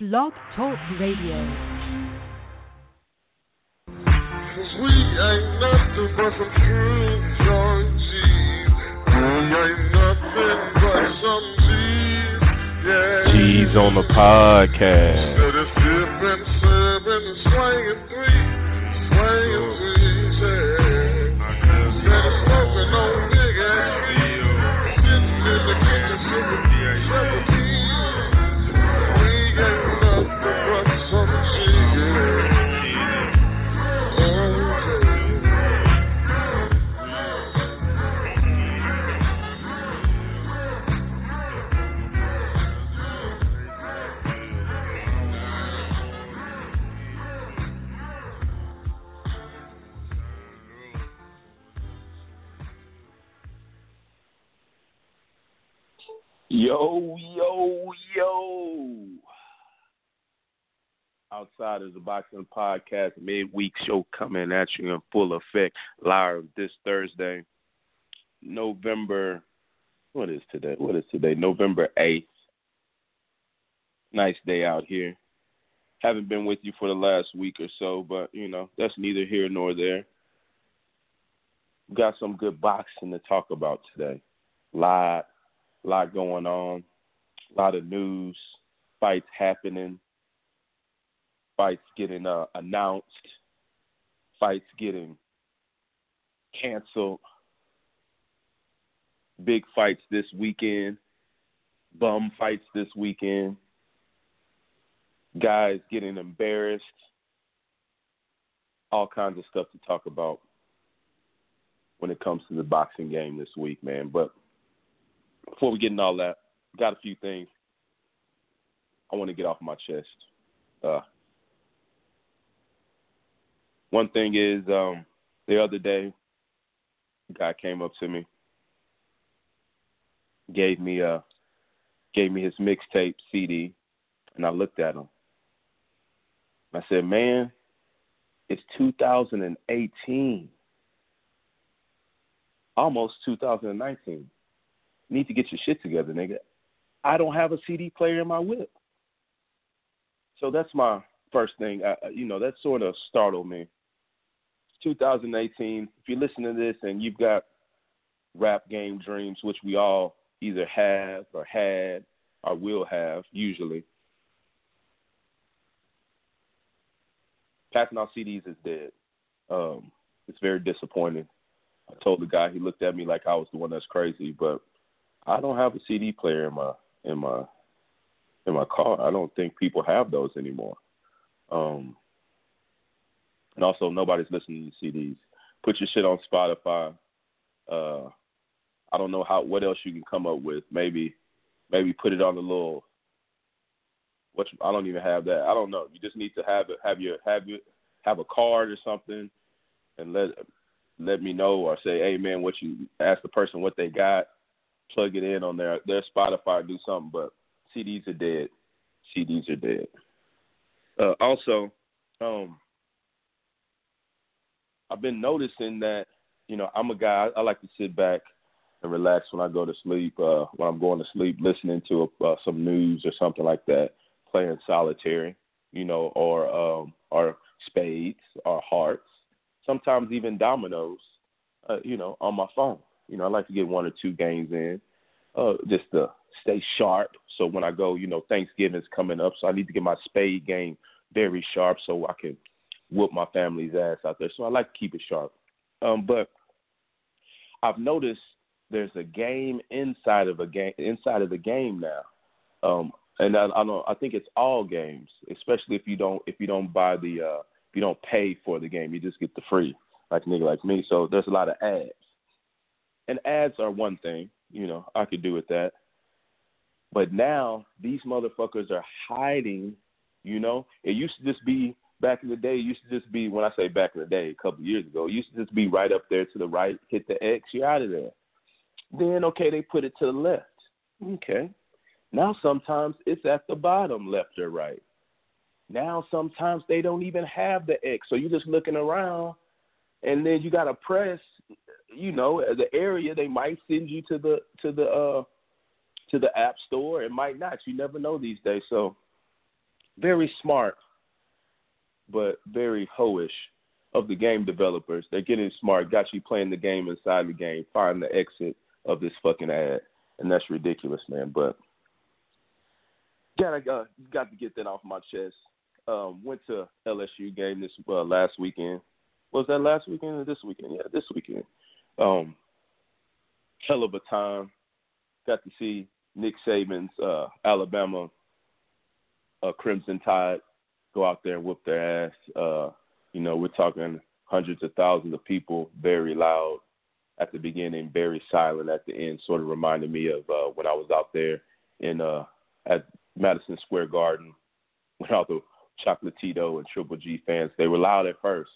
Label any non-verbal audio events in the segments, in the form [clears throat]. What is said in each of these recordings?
Blog Talk Radio. We ain't nothing but some true joint cheese. We ain't nothing but some cheese. Yeah. Cheese on the podcast. That is sipping, serving, and swinging three, swinging Yo, yo, yo. Outside of the Boxing Podcast midweek show coming at you in full effect live this Thursday, November. What is today? What is today? November 8th. Nice day out here. Haven't been with you for the last week or so, but you know, that's neither here nor there. We Got some good boxing to talk about today. Lot lot going on, a lot of news, fights happening, fights getting uh, announced, fights getting canceled, big fights this weekend, bum fights this weekend, guys getting embarrassed, all kinds of stuff to talk about when it comes to the boxing game this week, man. But before we get into all that, got a few things I want to get off my chest. Uh, one thing is, um, the other day, a guy came up to me, gave me a, gave me his mixtape CD, and I looked at him. I said, "Man, it's 2018, almost 2019." Need to get your shit together, nigga. I don't have a CD player in my whip. So that's my first thing. I, you know, that sort of startled me. 2018. If you listen to this and you've got rap game dreams, which we all either have or had or will have, usually, passing out CDs is dead. Um, it's very disappointing. I told the guy he looked at me like I was the one that's crazy, but I don't have a CD player in my in my in my car. I don't think people have those anymore. Um, and also, nobody's listening to CDs. Put your shit on Spotify. Uh, I don't know how what else you can come up with. Maybe maybe put it on a little. What I don't even have that. I don't know. You just need to have it. Have your have your have a card or something, and let let me know or say, hey man, what you ask the person what they got plug it in on their their Spotify, do something. But CDs are dead. CDs are dead. Uh, also, um, I've been noticing that you know I'm a guy. I like to sit back and relax when I go to sleep. Uh, when I'm going to sleep, listening to uh, some news or something like that, playing solitaire, you know, or um, or spades or hearts. Sometimes even dominoes. Uh, you know, on my phone. You know, I like to get one or two games in, uh, just to stay sharp. So when I go, you know, Thanksgiving's coming up, so I need to get my spade game very sharp so I can whoop my family's ass out there. So I like to keep it sharp. Um, but I've noticed there's a game inside of a game inside of the game now. Um, and I, I don't I think it's all games, especially if you don't if you don't buy the uh if you don't pay for the game, you just get the free, like nigga like me. So there's a lot of ads and ads are one thing, you know, I could do with that. But now these motherfuckers are hiding You know, it used to just be back in the day. It used to just be when I say back in the day, a couple years ago. It used to just be right up there to the right, hit the X, you're out of there. Then okay, they put it to the left. Okay. Now sometimes it's at the bottom, left or right. Now sometimes they don't even have the X, so you're just looking around, and then you got to press. You know, the area they might send you to the to the uh to the app store. It might not. You never know these days. So very smart, but very hoish of the game developers. They're getting smart. Got you playing the game inside the game. Find the exit of this fucking ad, and that's ridiculous, man. But gotta uh, got to get that off my chest. Um, went to LSU game this uh, last weekend. Was that last weekend or this weekend? Yeah, this weekend. Um, hell of a time. Got to see Nick Saban's uh, Alabama uh, Crimson Tide go out there and whoop their ass. Uh, you know, we're talking hundreds of thousands of people, very loud at the beginning, very silent at the end. Sort of reminded me of uh, when I was out there in uh, at Madison Square Garden when all the Chocolatito and Triple G fans they were loud at first,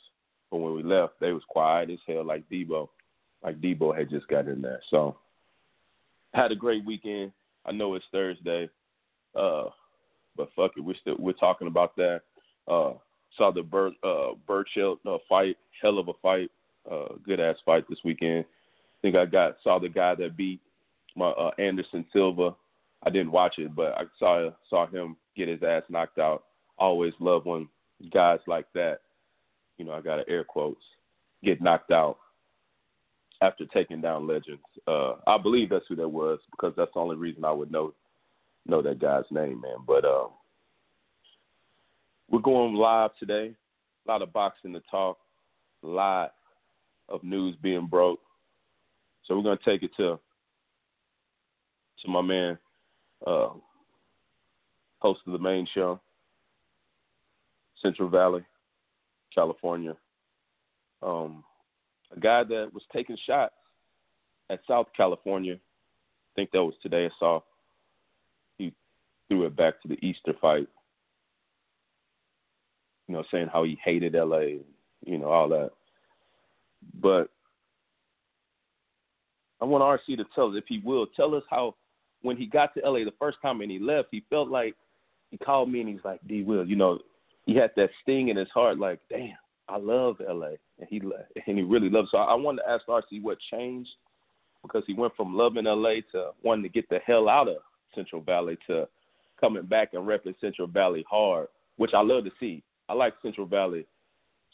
but when we left, they was quiet as hell, like Debo, like Debo had just got in there. So had a great weekend. I know it's Thursday, uh, but fuck it, we're still we're talking about that. Uh, saw the Bert uh, Burchill uh, fight, hell of a fight, uh, good ass fight this weekend. I think I got saw the guy that beat my uh, Anderson Silva. I didn't watch it, but I saw saw him get his ass knocked out. Always love when guys like that, you know, I got air quotes, get knocked out after taking down legends. Uh, I believe that's who that was because that's the only reason I would know know that guy's name, man. But uh, we're going live today. A lot of boxing to talk. A lot of news being broke. So we're gonna take it to to my man, uh, host of the main show, Central Valley, California. Um, a guy that was taking shots at South California. I think that was today. I saw he threw it back to the Easter fight. You know, saying how he hated LA, you know, all that. But I want RC to tell us, if he will, tell us how when he got to LA the first time and he left, he felt like he called me and he's like, D Will, you know, he had that sting in his heart, like, damn, I love LA, and he and he really loves. So I wanted to ask RC what changed because he went from loving LA to wanting to get the hell out of Central Valley to coming back and repping Central Valley hard, which I love to see. I like Central Valley,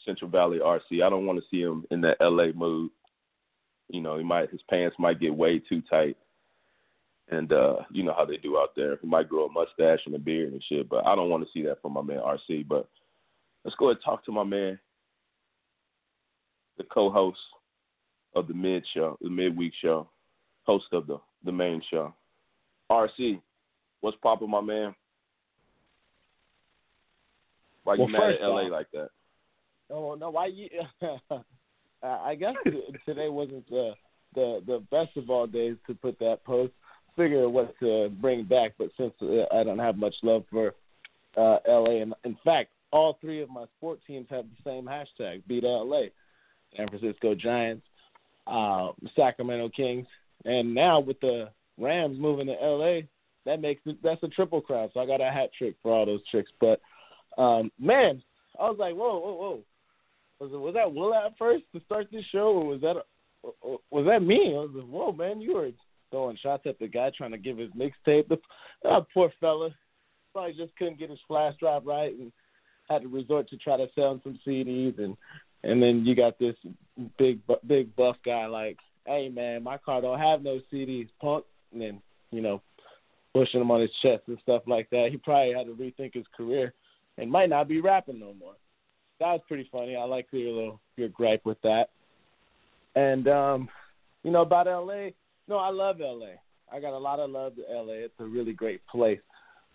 Central Valley RC. I don't want to see him in that LA mood. You know, he might his pants might get way too tight. And uh, you know how they do out there. He might grow a mustache and a beard and shit, but I don't want to see that from my man RC. But let's go ahead and talk to my man the co-host of the mid show, the midweek show, host of the the main show. RC, what's popping, my man? Why well, you mad at LA off, like that? Oh no, why you? [laughs] I guess today wasn't the the the best of all days to put that post. Figure what to bring back, but since uh, I don't have much love for uh, LA, and in fact, all three of my sport teams have the same hashtag, beat LA. San Francisco Giants, uh, Sacramento Kings, and now with the Rams moving to LA, that makes that's a triple crown. So I got a hat trick for all those tricks. But um, man, I was like, whoa, whoa, whoa. Was it, was that Will at first to start this show, or was that a, was that me? I was like, whoa, man, you were throwing shots at the guy trying to give his mixtape. The uh, poor fella probably just couldn't get his flash drive right and had to resort to try to sell some CDs and and then you got this big big buff guy like, hey man, my car don't have no CDs, punk, and then you know pushing him on his chest and stuff like that. He probably had to rethink his career and might not be rapping no more. That was pretty funny. I like your little your gripe with that. And um, you know about LA. No, I love LA. I got a lot of love to LA. It's a really great place.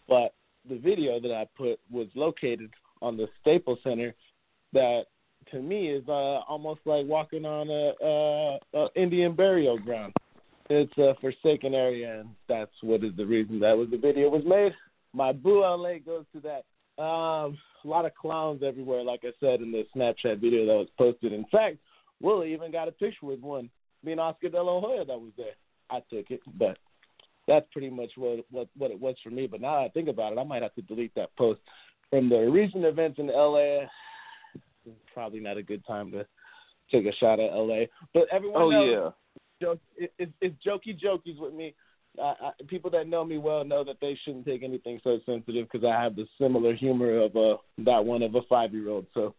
But the video that I put was located on the Staples Center that to me is uh, almost like walking on a, a, a Indian burial ground. It's a forsaken area, and that's what is the reason that was the video was made. My boo LA goes to that Um, a lot of clowns everywhere, like I said in the Snapchat video that was posted. In fact, Willie even got a picture with one. Me and Oscar De La Hoya that was there. I took it, but that's pretty much what what what it was for me. But now that I think about it, I might have to delete that post. From the recent events in LA, it's probably not a good time to take a shot at LA. But everyone Oh knows yeah. joke, it, it's it's jokey jokies with me. Uh, I, people that know me well know that they shouldn't take anything so sensitive because I have the similar humor of uh, that one of a five year old. So,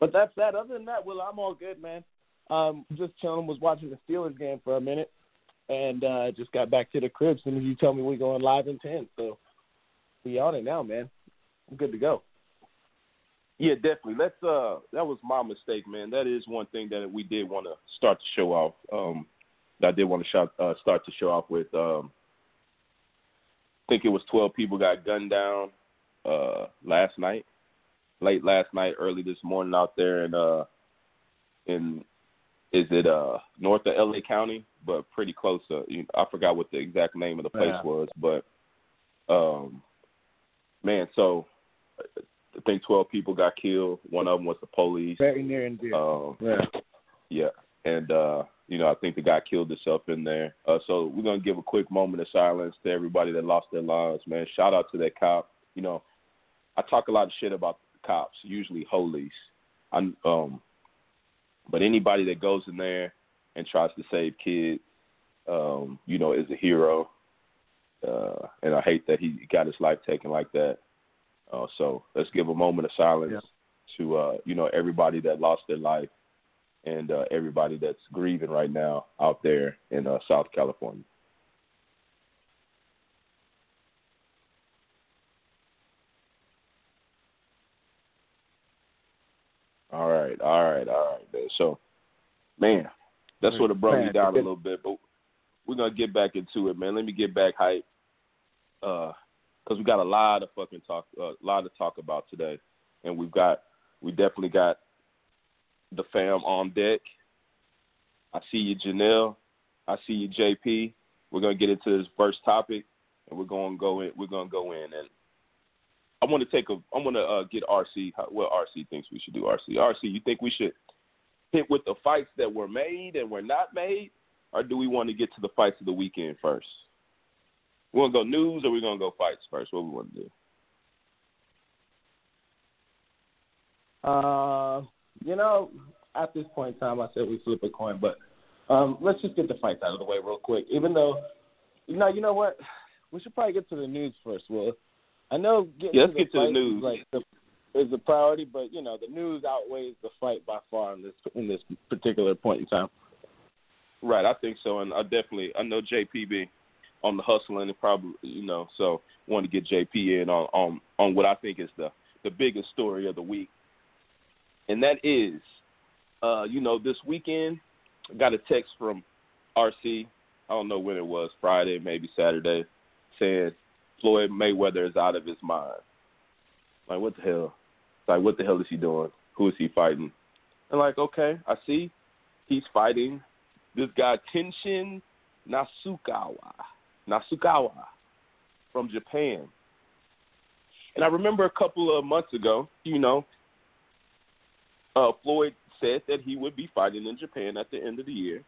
but that's that. Other than that, well, I'm all good, man. Um, just chilling. Was watching the Steelers game for a minute, and uh, just got back to the crib. Soon as you tell me we're going live in ten, so we on it now, man. I'm good to go. Yeah, definitely. Let's. Uh, that was my mistake, man. That is one thing that we did want to start to show off. Um, that I did want to shout, uh, start to show off with. Um, I think it was twelve people got gunned down uh, last night, late last night, early this morning out there in uh, in is it uh north of LA County, but pretty close. To, you I forgot what the exact name of the place Yeah. was, but um, man, so think twelve people got killed. One of them was the police. Very near and dear. Um, yeah. yeah, and uh, you know I think the guy killed himself in there. Uh, so we're gonna give a quick moment of silence to everybody that lost their lives. Man, shout out to that cop. You know, I talk a lot of shit about cops, usually holies. I um, but anybody that goes in there and tries to save kids, um, you know, is a hero. Uh, and I hate that he got his life taken like that. Uh, so let's give a moment of silence Yeah. to uh, you know everybody that lost their life and uh, everybody that's grieving right now out there in uh, South California. All right, all right, all right, man. So, man, that's what it brought me down a little bit, but we're gonna get back into it, man. Let me get back hype, uh, because we got a lot of fucking talk, a uh, lot to talk about today, and we've got, we definitely got the fam on deck. I see you, Janelle. I see you, JP. We're gonna get into this first topic, and we're gonna go in. We're gonna go in, and I want to take a. I want to uh, get RC. What RC thinks we should do. RC. RC, you think we should hit with the fights that were made and were not made, or do we want to get to the fights of the weekend first? We want to go news, or we gonna go fights first? What we want to do? Uh, you know, at this point in time, I said we flip a coin, but um, let's just get the fights out of the way real quick. Even though, you know, you know what, we should probably get to the news first. Will I know getting Yeah, let's to get to the fight is, news. like the, is a priority, but you know, the news outweighs the fight by far in this in this particular point in time. Right, I think so, and I definitely I know JPB on the hustling and probably you know so want to get JP in on on on what I think is the the biggest story of the week, and that is, uh, you know, this weekend I got a text from RC. I don't know when it was, Friday, maybe Saturday, saying Floyd Mayweather is out of his mind. Like what the hell? Like what the hell is he doing? Who is he fighting? And like, okay, I see he's fighting this guy Tenshin Nasukawa, Nasukawa from Japan. And I remember a couple of months ago, you know, uh, Floyd said that he would be fighting in Japan at the end of the year.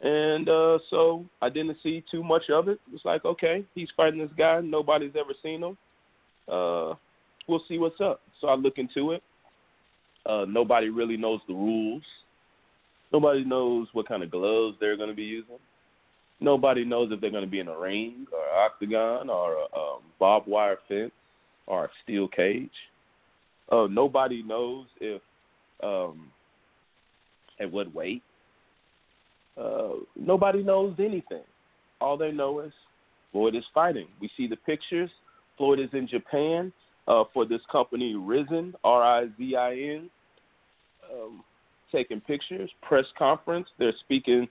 And uh, so I didn't see too much of it. It's like, okay, he's fighting this guy. Nobody's ever seen him. Uh, we'll see what's up. So I look into it. Uh, nobody really knows the rules. Nobody knows what kind of gloves they're going to be using. Nobody knows if they're going to be in a ring or an octagon or a um, barbed wire fence or a steel cage. Uh, nobody knows if um, at what weight. Uh, nobody knows anything. All they know is Floyd is fighting. We see the pictures. Floyd is in Japan uh, for this company Rizin, R I Z I N, um, taking pictures. Press conference. They're speaking,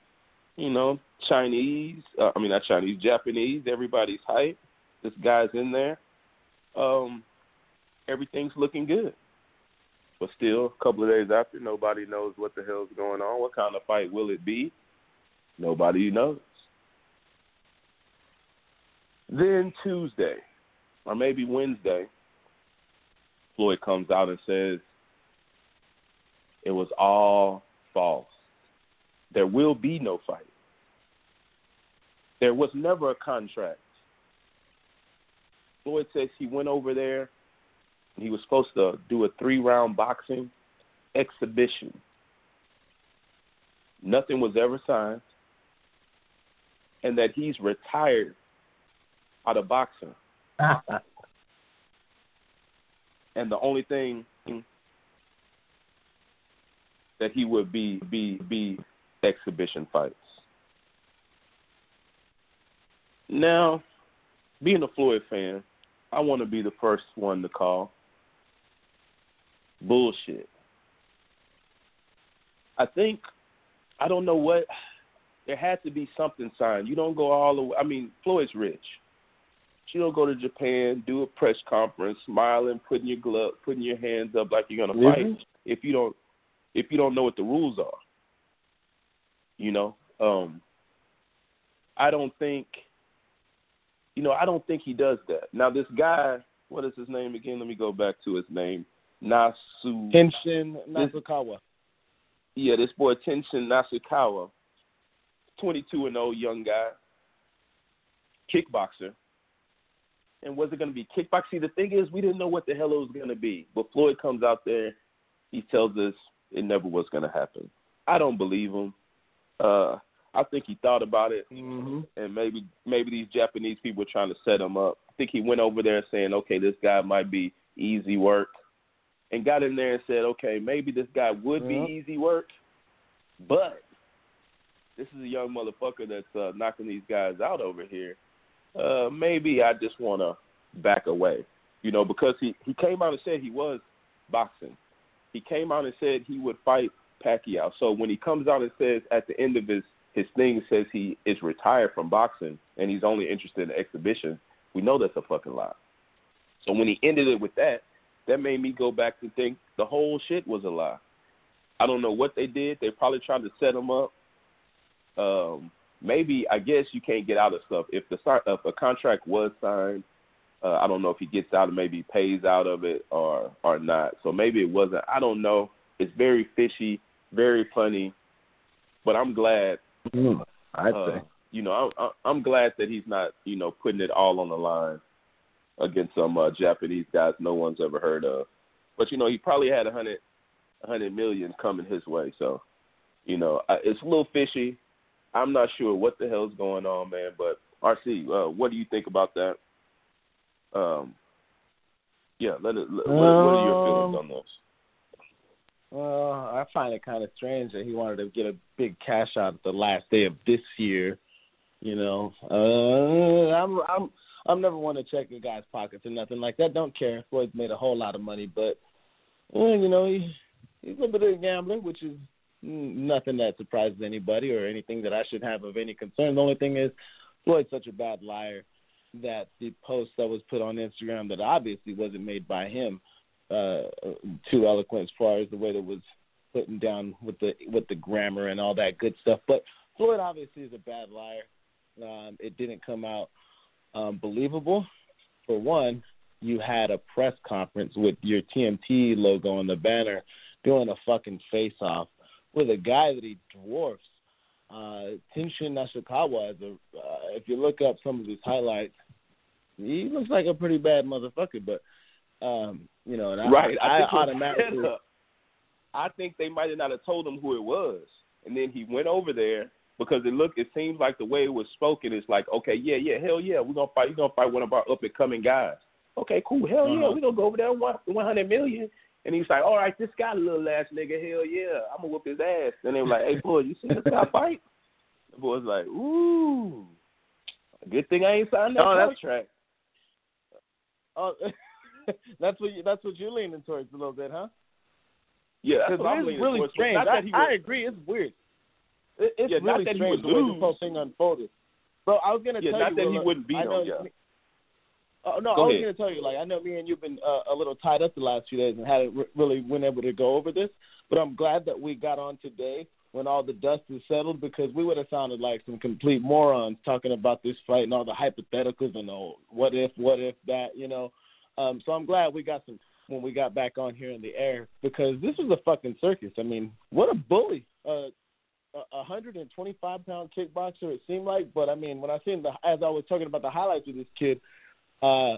you know, Chinese. Uh, I mean, not Chinese, Japanese. Everybody's hype. This guy's in there. Um, everything's looking good. But still, a couple of days after, nobody knows what the hell's going on. What kind of fight will it be? Nobody knows. Then Tuesday, or maybe Wednesday, Floyd comes out and says it was all false. There will be no fight. There was never a contract. Floyd says he went over there and he was supposed to do a three round boxing exhibition. Nothing was ever signed. And that he's retired out of boxing. [laughs] and the only thing that he would be be be exhibition fights. Now, being a Floyd fan, I want to be the first one to call bullshit. I think I don't know what there had to be something signed. You don't go all the way. I mean, Floyd's rich. You don't go to Japan, do a press conference, smiling, putting your glove, putting your hands up like you're gonna Mhm. fight. If you don't, if you don't know what the rules are, you know. Um, I don't think, you know, I don't think he does that. Now, this guy, what is his name again? Let me go back to his name. Nasu. Kenshin Nasukawa. Yeah, this boy Tenshin Nasukawa, 22 and old young guy, kickboxer. And was it going to be kickboxing? See, the thing is, we didn't know what the hell it was going to be. But Floyd comes out there, he tells us it never was going to happen. I don't believe him. Uh, I think he thought about it, Mm-hmm. and maybe maybe these Japanese people were trying to set him up. I think he went over there saying, okay, this guy might be easy work, and got in there and said, okay, maybe this guy would Yeah. be easy work, but this is a young motherfucker that's uh, knocking these guys out over here. Uh, maybe I just want to back away, you know, because he he came out and said he was boxing. He came out and said he would fight Pacquiao. So when he comes out and says at the end of his his thing says he is retired from boxing and he's only interested in exhibition, we know that's a fucking lie. So when he ended it with that, that made me go back to think the whole shit was a lie. I don't know what they did. They probably tried to set him up. Um, maybe I guess you can't get out of stuff if the if a contract was signed. Uh, I don't know if he gets out or maybe pays out of it or or not. So maybe it wasn't. I don't know. It's very fishy, very funny, but I'm glad Mm, I'd uh, say. You know, I'm I'm glad that he's not, you know, putting it all on the line against some uh, Japanese guys no one's ever heard of. But you know, he probably had a hundred, a hundred million coming his way. So, you know, I, it's a little fishy. I'm not sure what the hell's going on, man. But RC, uh, what do you think about that? Um, yeah, let it. Let, What, what are your feelings Um, on this? Well, I find it kind of strange that he wanted to get a big cash out the last day of this year. You know, uh, I'm I'm I'm never one to check a guy's pockets or nothing like that. Don't care. Floyd's made a whole lot of money, but well, you know, he he's a bit of a gambler, which is nothing that surprises anybody or anything that I should have of any concern. The only thing is, Floyd's such a bad liar that the post that was put on Instagram that obviously wasn't made by him uh too eloquent as far as the way that was putting down with the with the grammar and all that good stuff. But Floyd obviously is a bad liar. Um, it didn't come out um, believable. For one, you had a press conference with your TMT logo on the banner doing a fucking face off with a guy that he dwarfs. Uh, Tenshin Nashikawa, is a, uh, if you look up some of his highlights, he looks like a pretty bad motherfucker. But um, you know, and I, right. I, think it was automatically. I think they might have not have told him who it was, and then he went over there because it looked. It seems like the way it was spoken is like, okay, yeah, yeah, hell yeah, we're gonna fight. You're gonna fight one of our up and coming guys. Okay, cool, hell yeah, Uh-huh. we're gonna go over there one one hundred million. And he's like, all right, this guy, little ass nigga, hell yeah, I'm gonna whoop his ass. And they were like, hey, [laughs] boy, you see this guy fight? The boy's like, ooh, good thing I ain't signed that Oh, that's- contract. [laughs] [laughs] That's what you, that's what you're leaning towards a little bit, huh? Yeah, that's what I'm it's leaning really towards. strange. I, he I agree. It's weird. It, it's Yeah, not really that he strange would the way lose. this whole thing unfolded. Bro, I was gonna Yeah, tell not you. that he wouldn't beat know, him, yeah. Oh no, Go I was ahead. gonna tell you. Like I know me and you've been uh, a little tied up the last few days and hadn't re- really been able to go over this. But I'm glad that we got on today when all the dust is settled because we would have sounded like some complete morons talking about this fight and all the hypotheticals and the what if, what if that, you know. Um, so I'm glad we got some when we got back on here in the air because this was a fucking circus. I mean, what a bully. Uh, a 125 pound kickboxer it seemed like, but I mean, when I seen the as I was talking about the highlights of this kid, uh,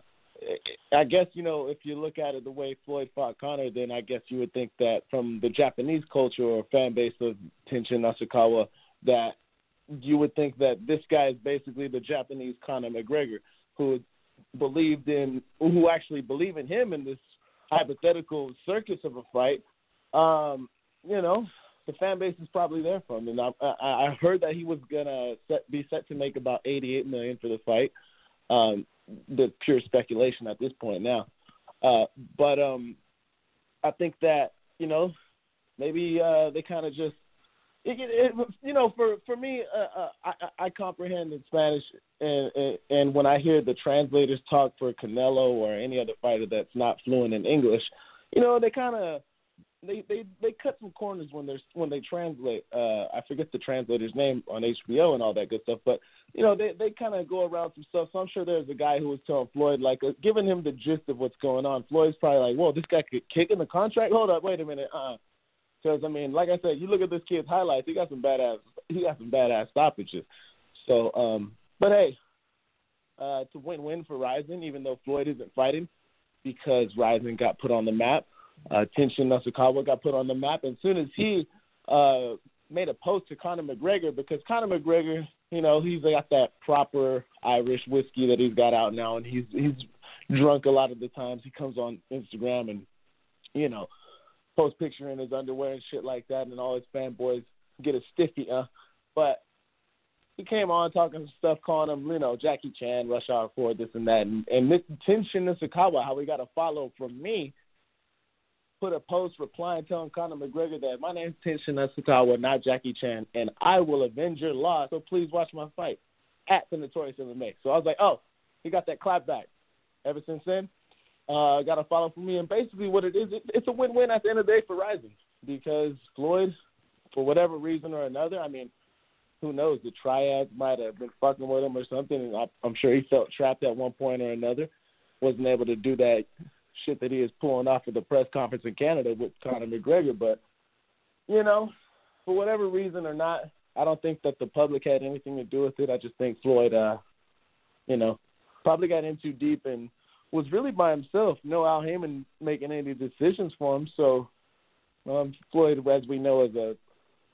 I guess you know if you look at it the way Floyd fought Conor, then I guess you would think that from the Japanese culture or fan base of Tenshin Nasukawa, that you would think that this guy is basically the Japanese Conor McGregor, who believed in, who actually believe in him in this hypothetical circus of a fight. Um, you know, the fan base is probably there for him, and I, I, heard that he was gonna set, be set to make about 88 million for the fight. Um, the pure speculation at this point now, uh, but um, I think that you know maybe uh, they kind of just it, it, you know, for for me, uh, uh, I, I comprehend in Spanish, and, and when I hear the translators talk for Canelo or any other fighter that's not fluent in English, you know, they kind of they they they cut some corners when they're when they translate. Uh, I forget the translator's name on HBO and all that good stuff, but you know they they kind of go around some stuff. So I'm sure there's a guy who was telling Floyd like uh, giving him the gist of what's going on. Floyd's probably like, "Whoa, this guy could kick in the contract. Hold up, wait a minute, uh." Because I mean, like I said, you look at this kid's highlights. He got some badass. He got some badass stoppages. So, um, but hey, uh, a win-win for Rizin, even though Floyd isn't fighting because Rizin got put on the map. Uh, Tenshin Nasukawa got put on the map, and as soon as he uh, made a post to Conor McGregor, because Conor McGregor, you know, he's got that proper Irish whiskey that he's got out now, and he's he's drunk a lot of the times. He comes on Instagram and, you know, post picture in his underwear and shit like that, and all his fanboys get a stiffy. Uh, but he came on talking some stuff, calling him, you know, Jackie Chan, Rush Hour 4, this and that. And, and Mr. Tenshin Nasukawa, how we got a follow from me, put a post replying telling Conor McGregor that my name's Tenshin Nasukawa, not Jackie Chan, and I will avenge your loss, so please watch my fight at the Notorious MMA. So I was like, oh, he got that clap back. Ever since then, uh, got a follow for me. And basically, what it is, it, it's a win-win at the end of the day for Rizin because Floyd, for whatever reason or another, I mean, who knows? The triad might have been fucking with him or something, and I, I'm sure he felt trapped at one point or another. Wasn't able to do that shit that he is pulling off at the press conference in Canada with Conor McGregor. But you know, for whatever reason or not, I don't think that the public had anything to do with it. I just think Floyd, uh, you know, probably got in too deep and was really by himself. No Al Haymon making any decisions for him. So um, Floyd, as we know, is a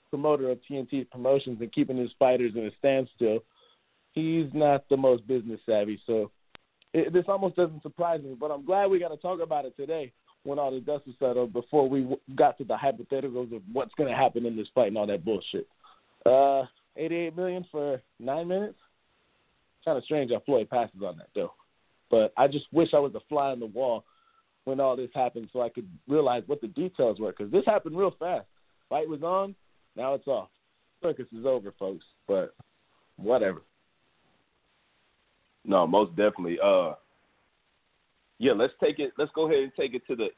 promoter of TMT promotions and keeping his fighters in a standstill. He's not the most business savvy. So it, this almost doesn't surprise me. But I'm glad we got to talk about it today when all the dust is settled before we w- got to the hypotheticals of what's going to happen in this fight and all that bullshit. Uh, 88 million for nine minutes. Kind of strange how Floyd passes on that though. But I just wish I was a fly on the wall when all this happened so I could realize what the details were. Because this happened real fast. Fight was on, now it's off. Circus is over, folks. But whatever. No, most definitely. Uh, yeah, let's take it. Let's go ahead and take it to the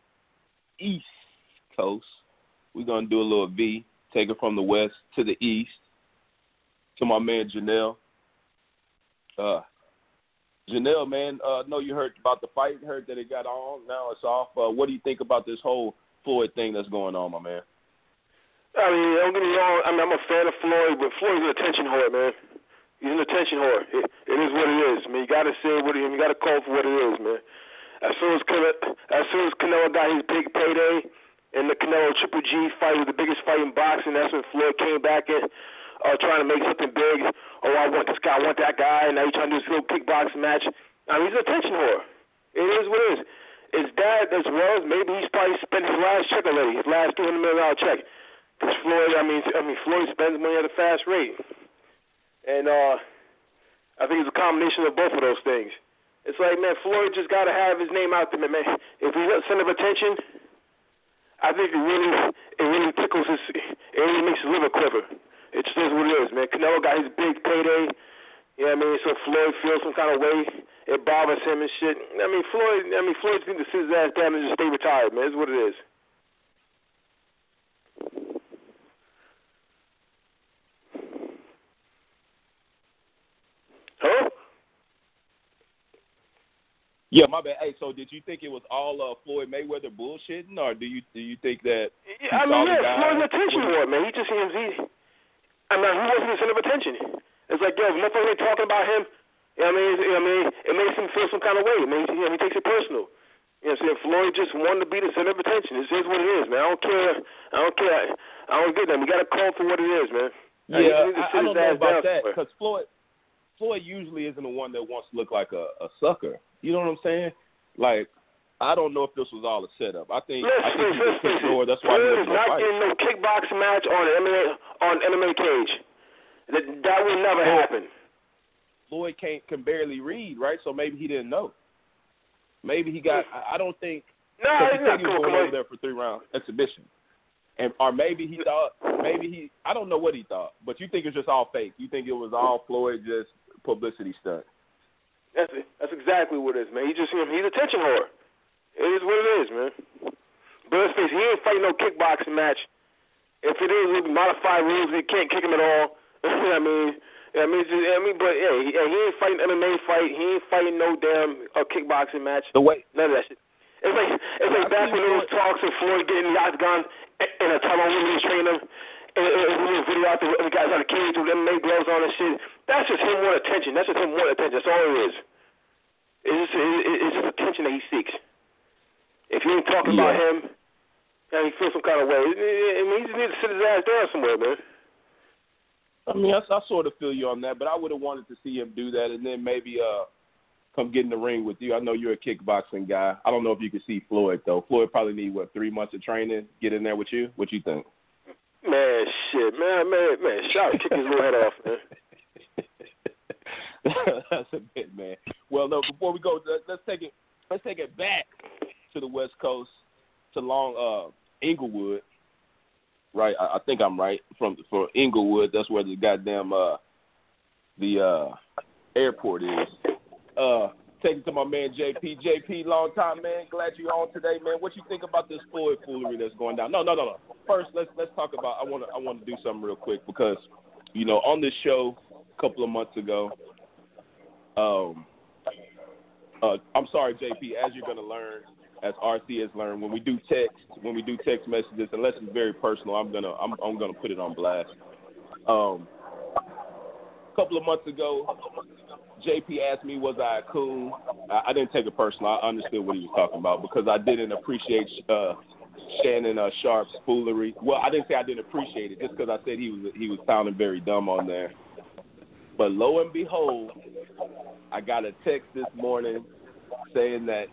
East Coast. We're gonna do a little V. Take it from the west to the east. To my man Janelle. Uh, Janelle, man, uh, know you heard about the fight, heard that it got on, now it's off. Uh, what do you think about this whole Floyd thing that's going on, my man? I mean, don't get me wrong. I mean, I'm a fan of Floyd, but Floyd's an attention whore, man. He's an attention whore. It, it is what it is. I mean, you got to say what it, you got to call for what it is, man. As soon as Canelo, as soon as Canelo got his big payday, and the Canelo Triple G fight was the biggest fight in boxing, that's when Floyd came back and uh, trying to make something big. Oh, I want this guy, I want that guy, and now he's trying to do this little kickboxing match. I mean, he's an attention whore. It is what it is. His dad, as well, maybe he's probably spent his last check already, his last three hundred million dollar check. Because Floyd, I mean, I mean, Floyd spends money at a fast rate, and uh, I think it's a combination of both of those things. It's like, man, Floyd just got to have his name out there, man. If we send him attention, I think it really, it really tickles his, it really makes his liver quiver. It just is what it is, man. Canelo got his big payday. You know what I mean? So Floyd feels some kind of way. It bothers him and shit. I mean, Floyd. I mean, Floyd needs to sit his ass down and just stay retired, man. It's what it is. Huh? Yeah, my bad. Hey, so did you think it was all uh, Floyd Mayweather bullshitting, or do you do you think that? Yeah, I mean, yeah, Floyd's attention whore, man. He just seems he. I mean, he wasn't the center of attention. It's like, yo, if motherfuckers ain't talking about him, you know what I mean? You know what I mean? It makes him feel some kind of way. I mean, you know, he takes it personal. You know what I'm saying? Floyd just wanted to be the center of attention. This is what it is, man. I don't care. I don't care. I don't get that. We got to call for what it is, man. Yeah, I, I don't know about that because Floyd, Floyd usually isn't the one that wants to look like a, a sucker. You know what I'm saying? Like, I don't know if this was all a setup. I think Let's I think he it, just let's took face it. Floyd. That's why was is no not getting no kickboxing match on MMA on MMA cage. That that will never Floyd- happen. Floyd can't can barely read, right? So maybe he didn't know. Maybe he got. I I don't think. No, Because he he's not said he was cool. going over there for three round exhibition, and or maybe he thought, maybe he, I don't know what he thought, but you think it's just all fake. You think it was all Floyd just publicity stunt. That's it. That's exactly what it is, man. He just he's a attention whore. It is what it is, man. But let's face it, he ain't fighting no kickboxing match. If it is, modified rules. You can't kick him at all. you know what I mean, I mean, just, I mean, but yeah, he, he ain't fighting MMA fight. He ain't fighting no damn uh, kickboxing match. The way None of that shit. It's like it's like I've back when Floyd- talks of Floyd getting the octagon in a tunnel when he was training him. And and a video out there, the guys out of the cage with MMA gloves on and shit. That's just him wanting attention. That's just him wanting attention. That's all it is. It's just, it- it- it's just attention that he seeks. If you ain't talking about Yeah. him, and he feels some kind of way, I mean, he just needs to sit his ass down somewhere, man. I mean, I, I sort of feel you on that, but I would have wanted to see him do that, and then maybe uh come get in the ring with you. I know you're a kickboxing guy. I don't know if you could see Floyd though. Floyd probably need what three months of training. Get in there with you. What you think? Man, shit, man, man, man, shout, kick his little head off, man. [laughs] That's a bit, man. Well, no. Before we go, let's take it. Let's take it back to the West Coast, to Long uh, Inglewood. Right, I, I think I'm right. From for Inglewood, that's where the goddamn uh, the uh, airport is. Uh, to my man JP. JP, long time man. Glad you're on today, man. What you think about this Floyd foolery that's going down? No, no, no, no. First, let's let's talk about. I want to I want to do something real quick because you know on this show a couple of months ago. Um, uh, I'm sorry, JP. As you're gonna learn, as RC has learned, when we do text, when we do text messages, unless it's very personal, I'm gonna I'm I'm gonna put it on blast. Um, a couple of months ago, JP asked me, was I a coon? I, I didn't take it personal. I understood what he was talking about because I didn't appreciate uh, Shannon uh, Sharpe's foolery. Well, I didn't say I didn't appreciate it, just because I said he was he was sounding very dumb on there. But lo and behold, I got a text this morning saying that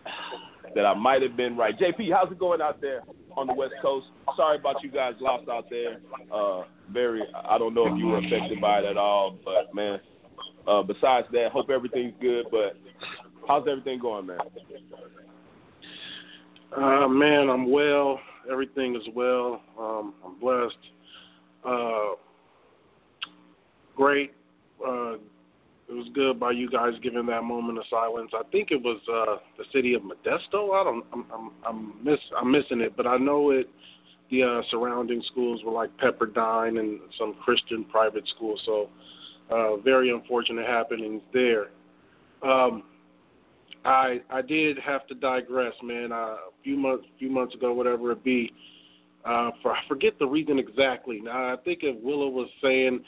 that I might have been right. JP, how's it going out there on the West Coast? Sorry about you guys lost out there. Uh, very, I don't know if you were affected by it at all, but man. Uh, besides that, hope everything's good. But how's everything going, man? Uh, man, I'm well. Everything is well. Um, I'm blessed. Uh, great. Uh, it was good by you guys giving that moment of silence. I think it was uh, the city of Modesto. I don't. I'm. I'm. I'm miss. I'm missing it, but I know it. The uh, surrounding schools were like Pepperdine and some Christian private schools. So, uh, very unfortunate happenings there. Um, I I did have to digress, man. Uh, a few months few months ago, whatever it be, uh, for I forget the reason exactly. Now I think if Willow was saying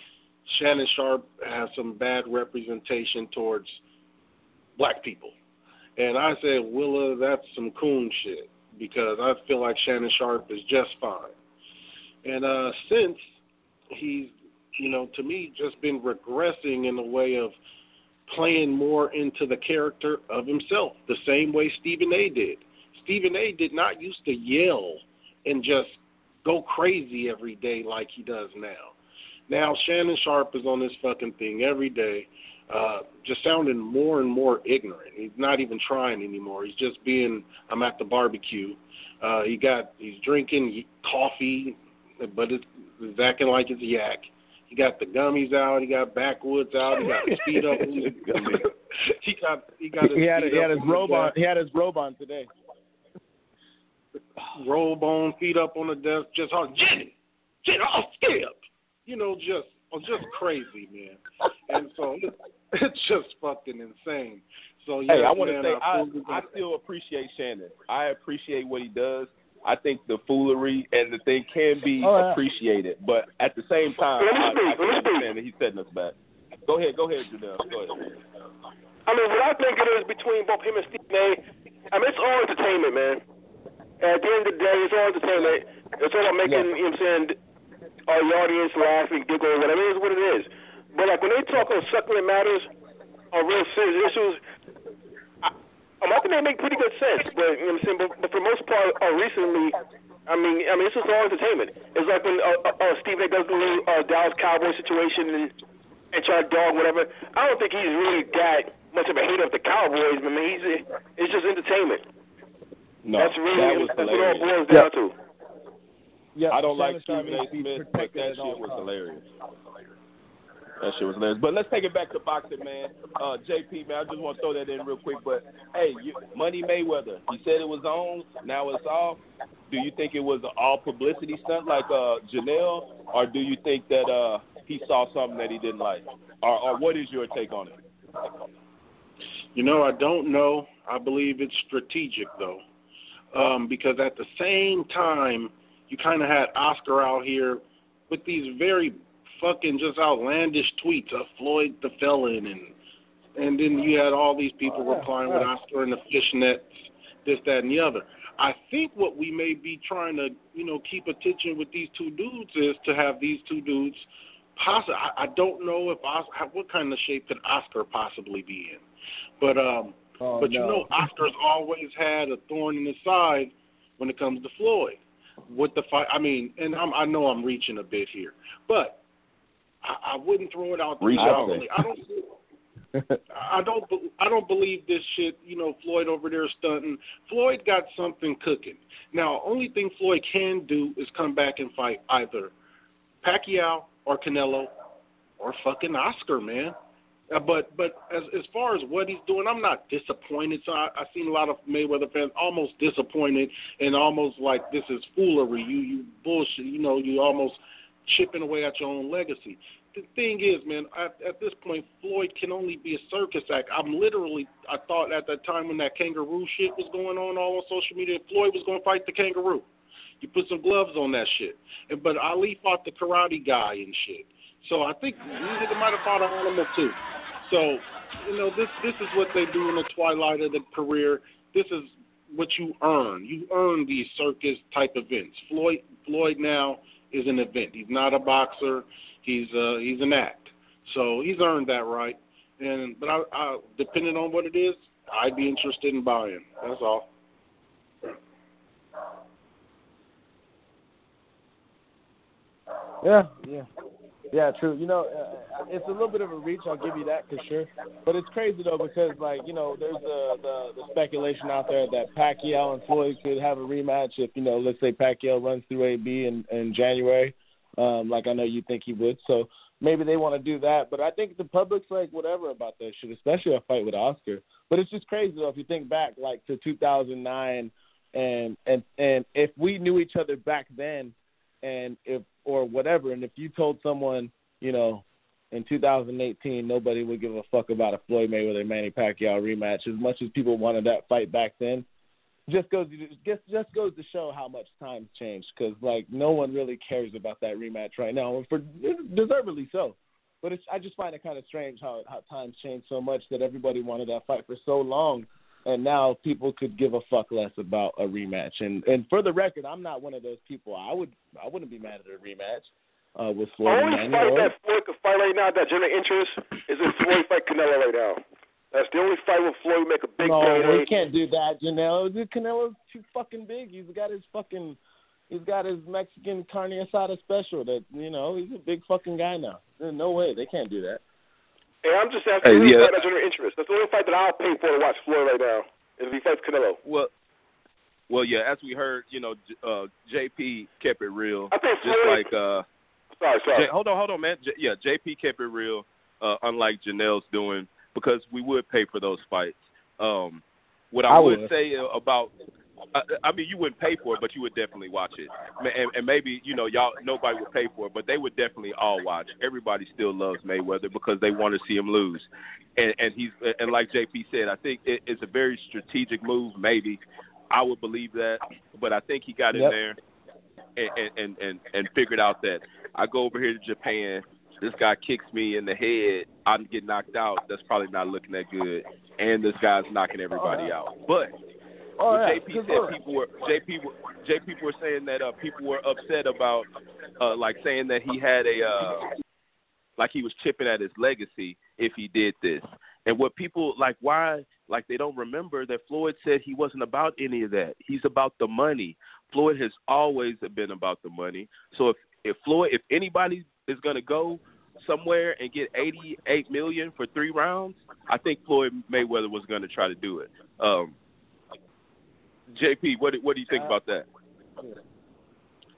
Shannon Sharpe has some bad representation towards black people, and I said Willa, that's some coon shit because I feel like Shannon Sharpe is just fine. And uh, since he's, you know, to me, just been regressing in the way of playing more into the character of himself, the same way Stephen A. did. Stephen A. did not used to yell and just go crazy every day like he does now. Now Shannon Sharpe is on this fucking thing every day, uh, just sounding more and more ignorant. He's not even trying anymore. He's just being, I'm at the barbecue. Uh, he got, he's drinking coffee, but it's, it's acting like it's yak. He got the gummies out. He got backwoods out. He got his feet up. he got he got his he had he had his robe on. He had his robe on today. robe on, feet up on the desk, just on Jenny, Jenny, oh skip, you know, just just crazy, man. And so [laughs] it's just fucking insane. So yeah, hey, I want to say I, I still appreciate Shannon. I appreciate what he does. I think the foolery and the thing can be Oh, yeah. appreciated, but at the same time, Let me I, speak, I let me can speak. understand that he's setting us back. Go ahead, go ahead, Janelle. Go ahead. I mean, what I think it is between both him and Stephen A. I mean, it's all entertainment, man. At the end of the day, it's all entertainment. It's all about making, you know what I'm saying, uh, your audience laugh and giggle, whatever it is, what it is. But like when they talk on succulent matters, on real serious issues, I, um, I think they make pretty good sense. But you know what I'm saying. But, but for the most part, uh, recently, I mean, I mean, it's just all entertainment. It's like when uh, uh, uh, Stephen A. does the little uh, Dallas Cowboy situation and and try to dog whatever. I don't think he's really that much of a hater of the Cowboys. I mean, he's it's just entertainment. No, that's really that was that's what it all boils down to. Yeah, I don't like Shannon Stephen A. Sharpe needs to be Smith, but that shit was times. hilarious. That shit was hilarious. But let's take it back to boxing, man. Uh, JP, man, I just want to throw that in real quick. But hey, you, Money Mayweather, he said it was on, now it's off. Do you think it was an all publicity stunt like uh, Janelle, or do you think that uh, he saw something that he didn't like, or, or what is your take on it? You know, I don't know. I believe it's strategic though, um, because at the same time, you kind of had Oscar out here with these very fucking just outlandish tweets of Floyd the felon, and and then you had all these people replying with Oscar and the fishnets, this, that, and the other. I think what we may be trying to, you know, keep attention with these two dudes is to have these two dudes. Possi- I, I don't know if Oscar, what kind of shape could Oscar possibly be in, but um, Oh, but you know, Oscar's always had a thorn in his side when it comes to Floyd. With the fight, I mean, and I'm, I know I'm reaching a bit here, but I, I wouldn't throw it out. there Reach out. I don't. [laughs] I don't. I don't believe this shit. You know, Floyd over there stunting. Floyd got something cooking. Now, only thing Floyd can do is come back and fight either Pacquiao or Canelo or fucking Oscar, man. Uh, but but as as far as what he's doing, I'm not disappointed. So I, I've seen a lot of Mayweather fans almost disappointed and almost like this is foolery. You you bullshit. You know you almost chipping away at your own legacy. The thing is, man, at, at this point, Floyd can only be a circus act. I'm literally, I thought at that time when that kangaroo shit was going on all on social media, Floyd was going to fight the kangaroo. You put some gloves on that shit. And, but Ali fought the karate guy and shit. So I think they might have fought an animal too. So, you know, this this is what they do in the twilight of the career. This is what you earn. You earn these circus type events. Floyd Floyd now is an event. He's not a boxer. He's uh he's an act. So he's earned that right. And but I, I depending on what it is, I'd be interested in buying. That's all. Yeah, yeah, yeah. True. You know, uh, it's a little bit of a reach. I'll give you that for sure. But it's crazy though because like you know, there's the the, the speculation out there that Pacquiao and Floyd could have a rematch if you know, let's say Pacquiao runs through AB in in January, um, like I know you think he would. So maybe they want to do that. But I think the public's like whatever about that shit, especially a fight with Oscar. But it's just crazy though if you think back like to 2009 and and and if we knew each other back then and if or whatever. And if you told someone you know in 2018 nobody would give a fuck about a Floyd Mayweather Manny Pacquiao rematch as much as people wanted that fight back then just goes just just goes to show how much times changed. Because like no one really cares about that rematch right now and for deservedly so. But it's I just find it kind of strange how how times changed so much that everybody wanted that fight for so long and now people could give a fuck less about a rematch. And and for the record, I'm not one of those people. I would I wouldn't be mad at a rematch uh, with The Floyd only fight that Floyd could fight right now that generate interest is if Floyd fight Canelo right now. That's the only fight where Floyd make a big no, payday. we can't do that, Janelle. Canelo's too fucking big. He's got his fucking he's got his Mexican carne asada special. That you know he's a big fucking guy now. There's no way they can't do that. And I'm just asking Hey, the only yeah. fight that generate interest. That's the only fight that I'll pay for to watch Floyd right now. Is if he fights Canelo. Well, well, yeah. As we heard, you know, uh, JP kept it real, I think just Floyd. like uh, sorry, sorry. J- hold on, hold on, man. J- yeah, JP kept it real, uh, unlike Janelle's doing, because we would pay for those fights. Um, what I, I would would. say about I, I mean, you wouldn't pay for it, but you would definitely watch it. And, and maybe you know, y'all nobody would pay for it, but they would definitely all watch. Everybody still loves Mayweather because they want to see him lose. And, and he's and like JP said, I think it, it's a very strategic move. Maybe I would believe that, but I think he got in Yep. there and, and and and figured out that I go over here to Japan. This guy kicks me in the head. I get knocked out. That's probably not looking that good. And this guy's knocking everybody out. But Oh, yeah, JP said look. people were JP were- JP were saying that uh, people were upset about uh, like saying that he had a uh, like he was chipping at his legacy if he did this. And what people like why like they don't remember that Floyd said he wasn't about any of that. He's about the money. Floyd has always been about the money. So if if Floyd if anybody is going to go somewhere and get 88 million for 3 rounds, I think Floyd Mayweather was going to try to do it. Um JP, what what do you think about that?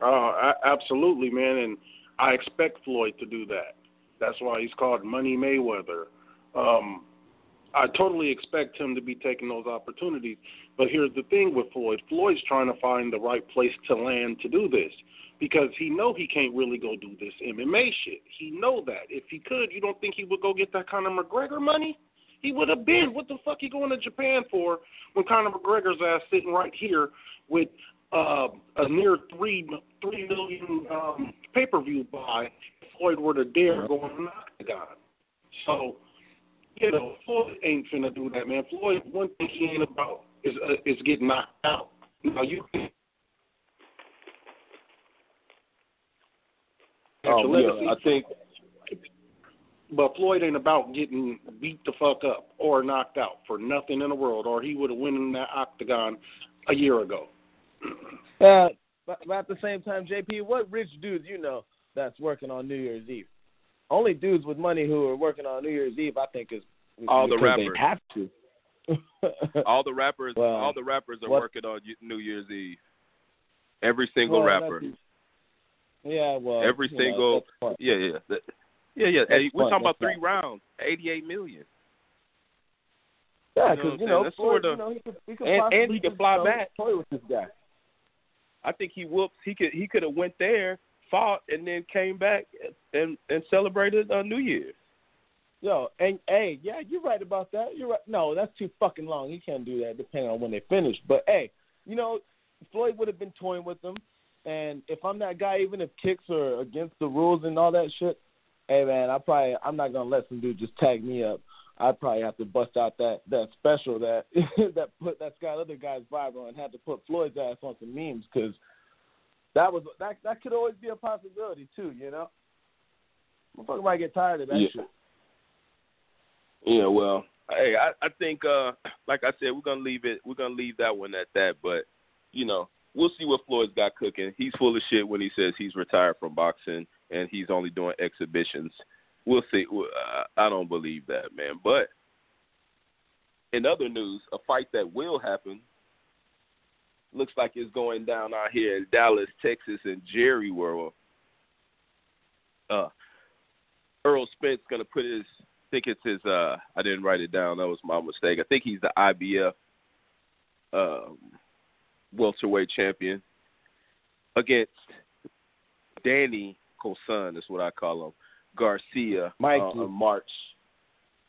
Uh, a- absolutely, man, and I expect Floyd to do that. That's why he's called Money Mayweather. Um, I totally expect him to be taking those opportunities. But here's the thing with Floyd: Floyd's trying to find the right place to land to do this because he know he can't really go do this MMA shit. He know that. If he could, you don't think he would go get that Conor McGregor money? He would have been. What the fuck he going to Japan for when Conor McGregor's ass sitting right here with uh, a near three three million um, pay per view buy? Floyd were to dare go on an octagon. So, you know, Floyd ain't finna do that, man. Floyd, one thing he ain't about is uh, is getting knocked out. Now you Um, yeah. I think But Floyd ain't about getting beat the fuck up or knocked out for nothing in the world, or he would have won in that octagon a year ago. Uh, but, but at the same time, JP, what rich dudes you know that's working on New Year's Eve? Only dudes with money who are working on New Year's Eve, I think, is All the rappers. They have to. [laughs] all the rappers Well, all the rappers are what- working on New Year's Eve. Every single Well, rapper. Yeah, well, Every you know, single yeah, yeah. Yeah, yeah. That's we're fun, talking about that's three rounds, eighty-eight million. Yeah, You know because you know, you know, he could, he could and- and he could fly you know, back. Toy with this guy. I think he whoops. He could he could have went there, fought, and then came back and and celebrated uh, New Year's. Yo, and hey, yeah, you're right about that. You're right. No, that's too fucking long. He can't do that, depending on when they finish. But hey, you know, Floyd would have been toying with them, and if I'm that guy, even if kicks are against the rules and all that shit, hey man, I probably I'm not gonna let some dude just tag me up. I'd probably have to bust out that that special that [laughs] that put that's got other guys viral and had to put Floyd's ass on some memes because that was that that could always be a possibility too. You know, motherfucker might get tired of that Yeah. shit. Yeah, well, hey, I, I think, uh, [clears throat] like I said, we're gonna leave it. We're gonna leave that one at that. But you know, we'll see what Floyd's got cooking. He's full of shit when he says he's retired from boxing and he's only doing exhibitions. We'll see. I don't believe that, man. But in other news, a fight that will happen looks like it's going down out here in Dallas, Texas, in Jerry World. Uh, Earl Spence gonna put his I think it's his. Uh, I didn't write it down. That was my mistake. I think he's the IBF um, welterweight champion against Danny Colson. Is what I call him. Garcia. Mikey. Uh, March.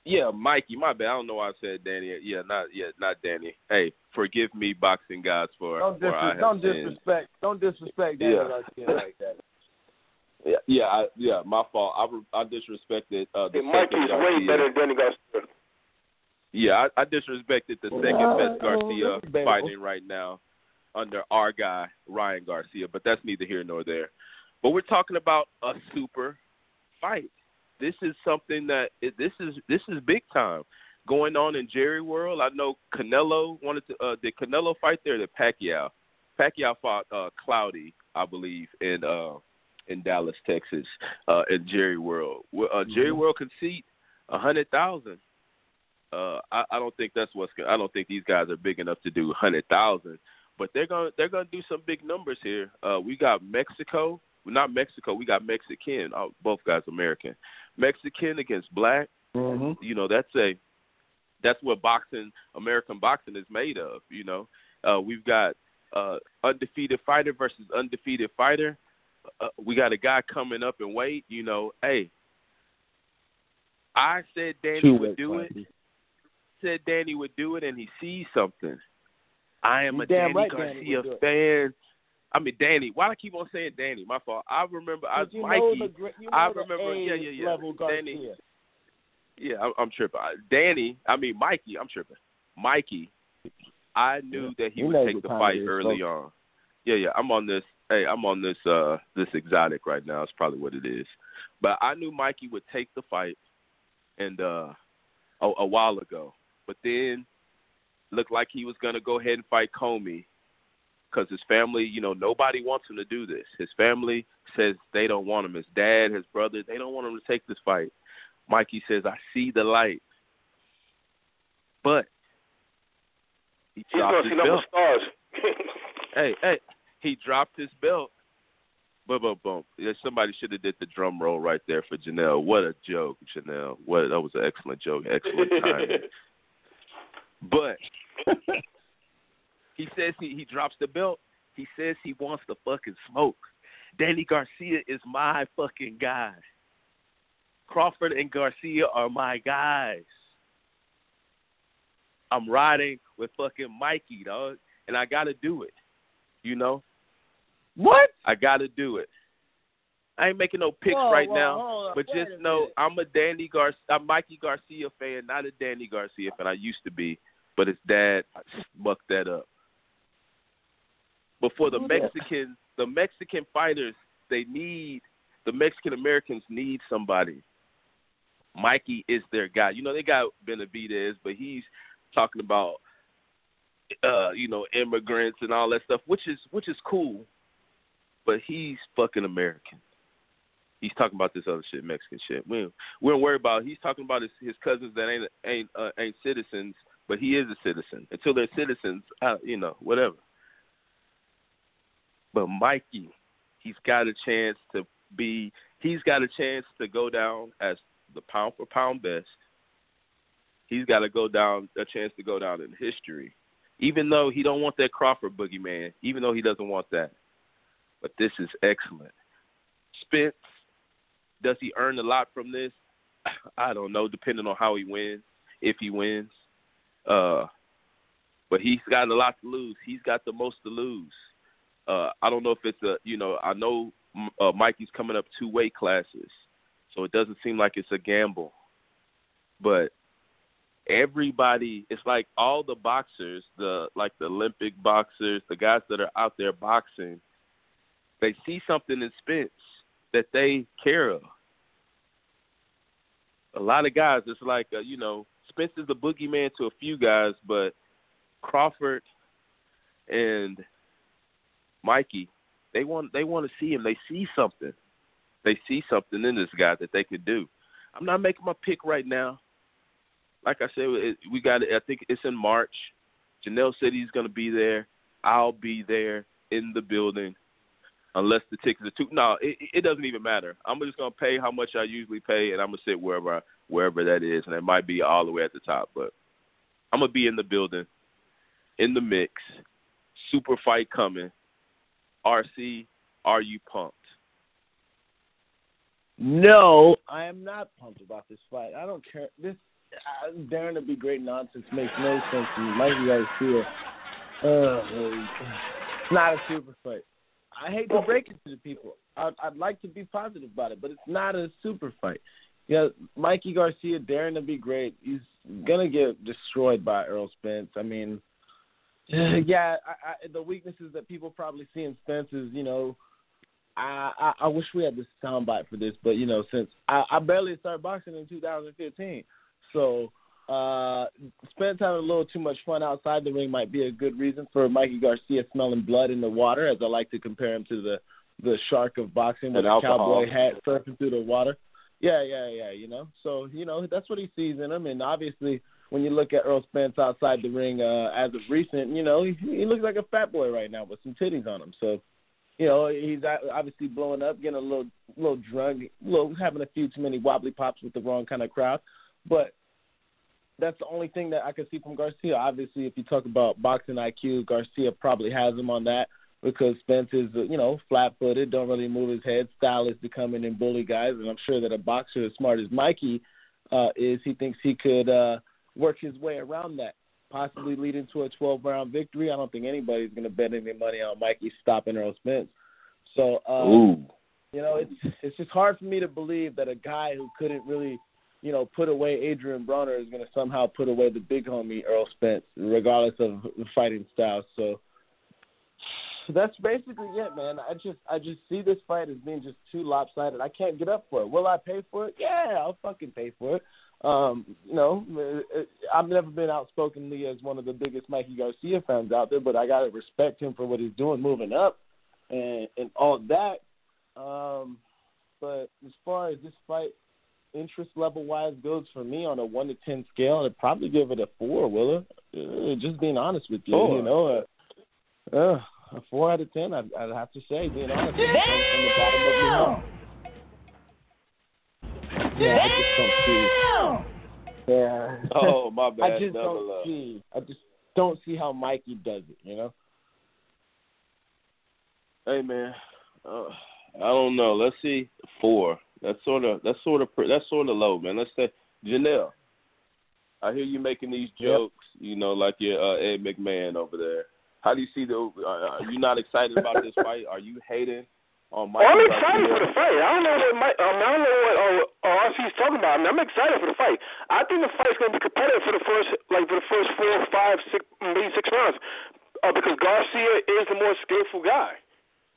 Yeah, Mikey. My bad. I don't know why I said Danny. Yeah, not yeah, not Danny. Hey, forgive me, boxing guys, for Don't, for I don't sinned. disrespect. Don't disrespect Danny Yeah. Garcia like that. [laughs] Yeah, yeah, I, yeah. My fault. I, re- I disrespected uh, the Hey, Mikey's second way better than Danny Garcia. Yeah, I, I disrespected the second Nah, best Garcia that's fighting right now under our guy Ryan Garcia, but that's neither here nor there. But we're talking about a super fight. This is something that this is this is big time going on in Jerry World. I know Canelo wanted to. Uh, did Canelo fight there? The Pacquiao. Pacquiao fought uh, Clottey, I believe, in uh, in Dallas, Texas, uh, in Jerry World. Uh, Jerry Mm-hmm. World concede a hundred thousand. Uh, I, I don't think that's what's. I don't think these guys are big enough to do hundred thousand, but they're gonna they're gonna do some big numbers here. Uh, we got Mexico, not Mexico. We got Mexican. Oh, both guys American. Mexican against black. Mm-hmm. You know that's a that's what boxing American boxing is made of. You know, Uh, we've got uh, undefeated fighter versus undefeated fighter. Uh, we got a guy coming up in weight. You know, hey, I said Danny Two would do it. Said Danny would do it, and he sees something. I am You a Danny right Danny Garcia it. fan. I mean Danny. Why do I keep on saying Danny? My fault. I remember I you Mikey. know the, you know I remember. Yeah, yeah, yeah. level Danny. Garcia. Yeah, I'm, I'm tripping. Danny, I mean Mikey, I'm tripping. Mikey, I knew that he He would take the fight is, early folks. on. Yeah, yeah. I'm on this. Hey, I'm on this. uh This exotic right now. It's probably what it is. But I knew Mikey would take the fight, and uh a, a while ago. But then looked like he was gonna go ahead and fight Comey because his family, you know, nobody wants him to do this. His family says they don't want him. His dad, his brother, they don't want him to take this fight. Mikey says, "I see the light," but he He's dropped his see belt. stars. [laughs] [laughs] Hey, hey, he dropped his belt. Boom, boom, boom. Yeah, somebody should have did the drum roll right there for Janelle. What a joke, Janelle. What that was an excellent joke, excellent timing. [laughs] But he says he, he drops the belt. He says he wants the fucking smoke. Danny Garcia is my fucking guy. Crawford and Garcia are my guys. I'm riding with fucking Mikey, dog, and I got to do it. You know, What? I got to do it. I ain't making no picks Whoa, right whoa, now, but just know minute. I'm a Danny Gar, I'm Mikey Garcia fan, not a Danny Garcia fan. I used to be, but his dad mucked that up. But for the? Mexican, the Mexican fighters, they need the Mexican Americans need somebody. Mikey is their guy. You know they got Benavidez, but he's talking about uh, you know, immigrants and all that stuff, which is which is cool. But he's fucking American. He's talking about this other shit, Mexican shit. We don't, we don't worry about. He's talking about his his cousins that ain't ain't uh, ain't citizens, but he is a citizen. Until they're citizens, uh, you know, whatever. But Mikey, he's got a chance to be. He's got a chance to go down as the pound for pound best. He's got to go down a chance to go down in history, even though he don't want that Crawford boogeyman. Even though he doesn't want that, but this is excellent. Spence, does he earn a lot from this? [sighs] I don't know, depending on how he wins, if he wins. Uh, but he's got a lot to lose. He's got the most to lose. Uh, I don't know if it's a, you know, I know uh, Mikey's coming up two weight classes, so it doesn't seem like it's a gamble. But everybody, it's like all the boxers, the like the Olympic boxers, the guys that are out there boxing, they see something in Spence that they care of. A lot of guys, it's like uh, you know, Spence is a boogeyman to a few guys, but Crawford and Mikey, they want they want to see him. They see something. They see something in this guy that they could do. I'm not making my pick right now. Like I said, we got. I think it's in March. Janelle said he's going to be there. I'll be there in the building, unless the tickets are too. No, it, it doesn't even matter. I'm just going to pay how much I usually pay, and I'm going to sit wherever I, wherever that is, and it might be all the way at the top, but I'm going to be in the building, in the mix. Super fight coming. RC, are you pumped? No, I am not pumped about this fight. I don't care. This uh, daring to be great nonsense makes no sense to me. Mikey Garcia, uh, it's not a super fight. I hate to break it to the people. I'd, I'd like to be positive about it, but it's not a super fight. Yeah, Mikey Garcia daring to be great. He's gonna get destroyed by Earl Spence. I mean, [laughs] yeah, I, I, the weaknesses that people probably see in Spence is, you know, I, I I wish we had this soundbite for this, but you know, since I, I barely started boxing in 2015, so uh Spence having a little too much fun outside the ring might be a good reason for Mikey Garcia smelling blood in the water, as I like to compare him to the the shark of boxing with a cowboy hat surfing through the water. Yeah, yeah, yeah. You know, so you know that's what he sees in him, and obviously when you look at Earl Spence outside the ring uh, as of recent, you know he, he looks like a fat boy right now with some titties on him. So you know, he's obviously blowing up, getting a little, little drunk, little having a few too many wobbly pops with the wrong kind of crowd. But that's the only thing that I can see from Garcia. Obviously, if you talk about boxing IQ, Garcia probably has him on that because Spence is, uh, you know, flat-footed, don't really move his head, style is to come in and bully guys, and I'm sure that a boxer as smart as Mikey uh, is, he thinks he could uh, work his way around that, possibly leading to a 12-round victory. I don't think anybody's going to bet any money on Mikey stopping Earl Spence. So, uh, Ooh. you know, it's it's just hard for me to believe that a guy who couldn't really, you know, put away Adrian Broner is going to somehow put away the big homie Earl Spence, regardless of the fighting style. So that's basically it, man. I just I just see this fight as being just too lopsided. I can't get up for it. Will I pay for it? Yeah, I'll fucking pay for it. Um, you know, I've never been outspokenly as one of the biggest Mikey Garcia fans out there, but I gotta respect him for what he's doing, moving up, and and all that. Um, but as far as this fight, interest level wise goes for me on a one to ten scale, I'd probably give it a four. Willa, uh, just being honest with you, Four. you know, uh, uh, a four out of ten. I'd, I'd have to say, being honest, from, from the bottom of your heart. Yeah, I just don't see. Yeah. Oh, my [laughs] bad. I just Double don't up. see. I just don't see how Mikey does it. You know. Hey man, uh, I don't know. Let's see four. That's sort of that's sort of pr- that's sort of low, man. Let's say Janelle. I hear you making these Yep. jokes, you know, like your uh, Ed McMahon over there. How do you see the? Uh, are you not excited about this fight? Are you hating on Mike? Well, I'm excited for the fight. I don't know what Mike, um, I don't know what uh, RC's talking about. I mean, I'm excited for the fight. I think the fight's going to be competitive for the first, like for the first four, five, six, maybe six rounds, uh, because Garcia is the more skillful guy.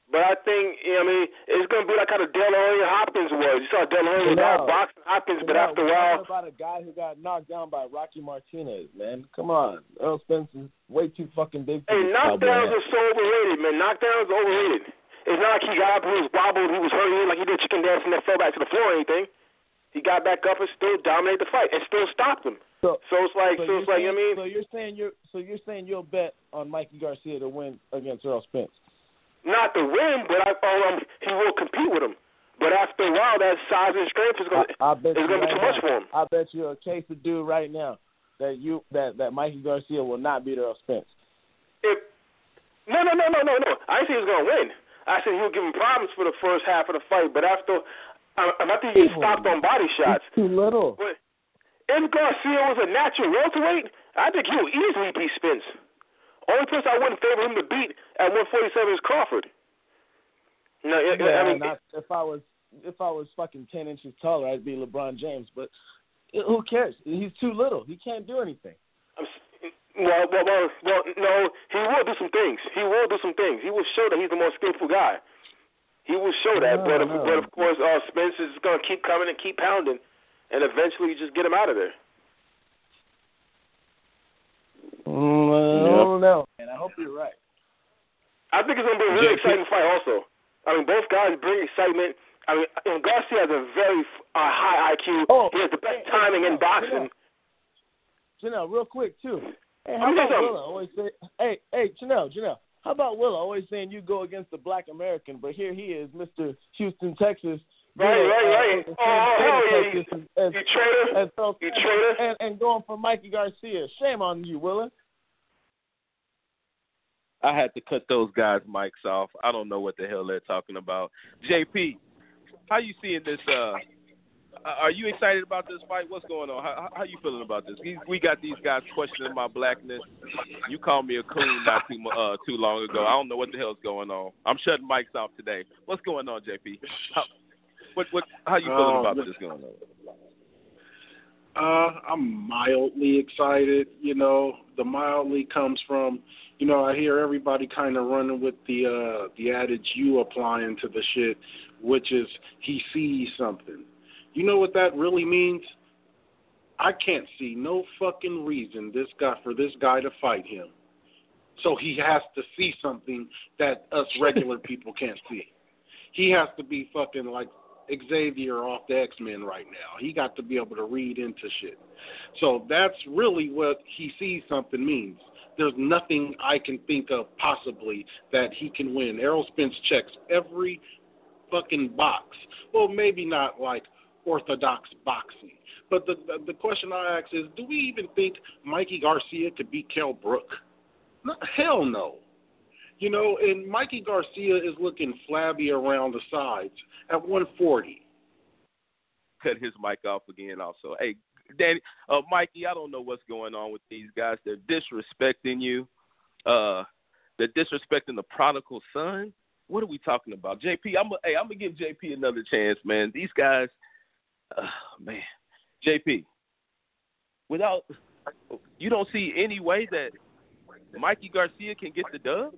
But I think, you know, what I mean, it's going to be like how the De Hopkins was. You saw De La Hoya Janelle, guy boxing Hopkins, but after a while, talking about a guy who got knocked down by Rocky Martinez, man. Come on, Earl Spence is way too fucking big. Hey, knockdowns are so overrated, man. Knockdowns are overrated. It's not like he got up, he was wobbled, he was hurting, like he did chicken dance and then fell back to the floor or anything. He got back up and still dominated the fight and still stopped him. So, So it's like, so, you're it's like, you know saying, what I mean? So you're saying you're so you're saying you'll bet on Mikey Garcia to win against Earl Spence. Not to win, but I, thought um, he will compete with him. But after a while, that size and strength is going to I, I bet it's going to be right too much now, for him. I bet you a case of do right now that you that that Mikey Garcia will not beat Earl Spence. If no, no, no, no, no, no. I didn't say he was going to win. I said he would give him problems for the first half of the fight, but after, I, I think he stopped on body shots. Too little. But if Garcia was a natural welterweight, I think he would easily beat Spence. Only person I wouldn't favor him to beat at 147 is Crawford. No, Yeah, I mean, and I, if I was if I was fucking ten inches taller, I'd be LeBron James. But who cares? He's too little. He can't do anything. I'm, well, well, well, well, no, he will do some things. He will do some things. He will show that he's the more skillful guy. He will show that, No, but of, no. but of course, uh, Spence is going to keep coming and keep pounding, and eventually just get him out of there. Mm, I don't know, man. I hope you're right. I think it's going to be a really JP. exciting fight. Also, I mean, both guys bring excitement. I mean, and Garcia has a very uh, high IQ. Oh, he has the best hey, hey, timing in boxing. Janelle, real quick too. Hey, how Let me about tell you Willa always say? Hey, hey, Janelle, Janelle. How about Willa always saying you go against the Black American, but here he is, Mr. Houston, Texas. Right, doing, right, uh, right. the Oh, hell yeah, Texas you- as- you traitor. as Earl You Spence traitor. And, and going for Mikey Garcia. Shame on you, Willa. I had to cut those guys' mics off. I don't know what the hell they're talking about. JP, how you seeing this? Uh, are you excited about this fight? What's going on? How, how you feeling about this? We got these guys questioning my blackness. You called me a coon not too uh, too long ago. I don't know what the hell's going on. I'm shutting mics off today. What's going on, JP? How, what what? How you feeling Uh, about this going on? Uh, I'm mildly excited. You know, the mildly comes from, you know, I hear everybody kind of running with the uh the adage you applying to the shit, which is he sees something. You know what that really means? I can't see no fucking reason this guy for this guy to fight him. So he has to see something that us [laughs] regular people can't see. He has to be fucking like Xavier off the X Men right now. He got to be able to read into shit. So that's really what he sees something means. There's nothing I can think of possibly that he can win. Errol Spence checks every fucking box. Well, maybe not like orthodox boxing. But the, the the question I ask is, do we even think Mikey Garcia could beat Kell Brook? No, hell no. You know, and Mikey Garcia is looking flabby around the sides at 140. Cut his mic off again. Also, hey, Danny, uh, Mikey, I don't know what's going on with these guys. They're disrespecting you. Uh, they're disrespecting the prodigal son. What are we talking about, JP? I'm a, hey, I'm gonna give JP another chance, man. These guys, uh, man, JP. Without, you don't see any way that Mikey Garcia can get the dub.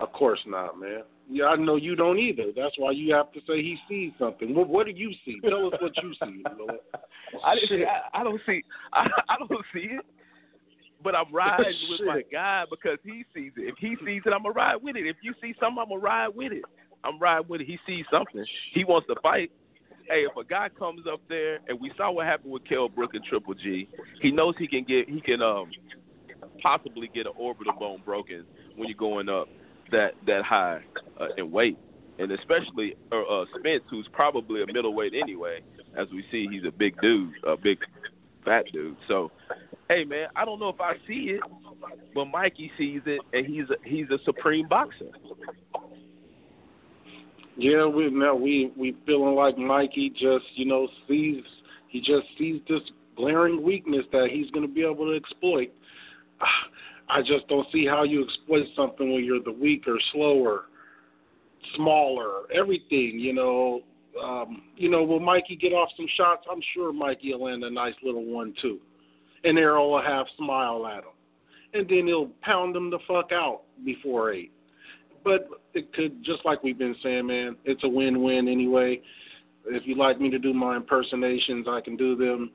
Of course not, man. Yeah, I know you don't either. That's why you have to say he sees something. What, what do you see? Tell us what you see. Lord. [laughs] I, I, I don't see. [laughs] I, I don't see it. But I'm riding [laughs] with my guy because he sees it. If he sees it, I'm gonna ride with it. If you see something, I'm gonna ride with it. I'm riding with it. He sees something. He wants to fight. Hey, if a guy comes up there, and we saw what happened with Kell Brook and Triple G, he knows he can get. He can um possibly get an orbital bone broken when you're going up that that high uh, in weight, and especially uh, uh, Spence, who's probably a middleweight anyway. As we see, he's a big dude, a big fat dude. So, hey man, I don't know if I see it, but Mikey sees it, and he's a, he's a supreme boxer. Yeah, we now we we feeling like Mikey just you know sees he just sees this glaring weakness that he's going to be able to exploit. [sighs] I just don't see how you exploit something when you're the weaker, slower, smaller, everything. You know, um, you know, will Mikey get off some shots? I'm sure Mikey will land a nice little one too, and Errol will have smile at him, and then he'll pound them the fuck out before eight. But it could, just like we've been saying, man, it's a win-win anyway. If you like me to do my impersonations, I can do them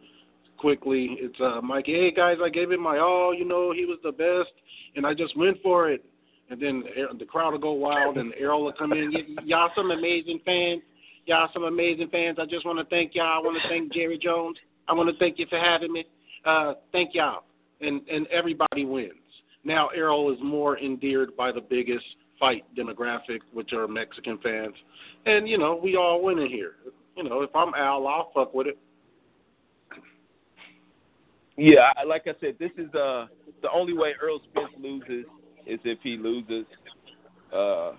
quickly. It's uh, Mikey. Hey guys, I gave it my all. You know, he was the best, and I just went for it. And then the crowd will go wild, and Errol will come in. Y'all some amazing fans. Y'all some amazing fans. I just want to thank y'all. I want to thank Jerry Jones. I want to thank you for having me. Uh, thank y'all. And and everybody wins. Now Errol is more endeared by the biggest fight demographic, which are Mexican fans. And you know, we all win in here. You know, if I'm Al, I'll fuck with it. Yeah, like I said, this is uh the only way Earl Spence loses is if he loses. Uh,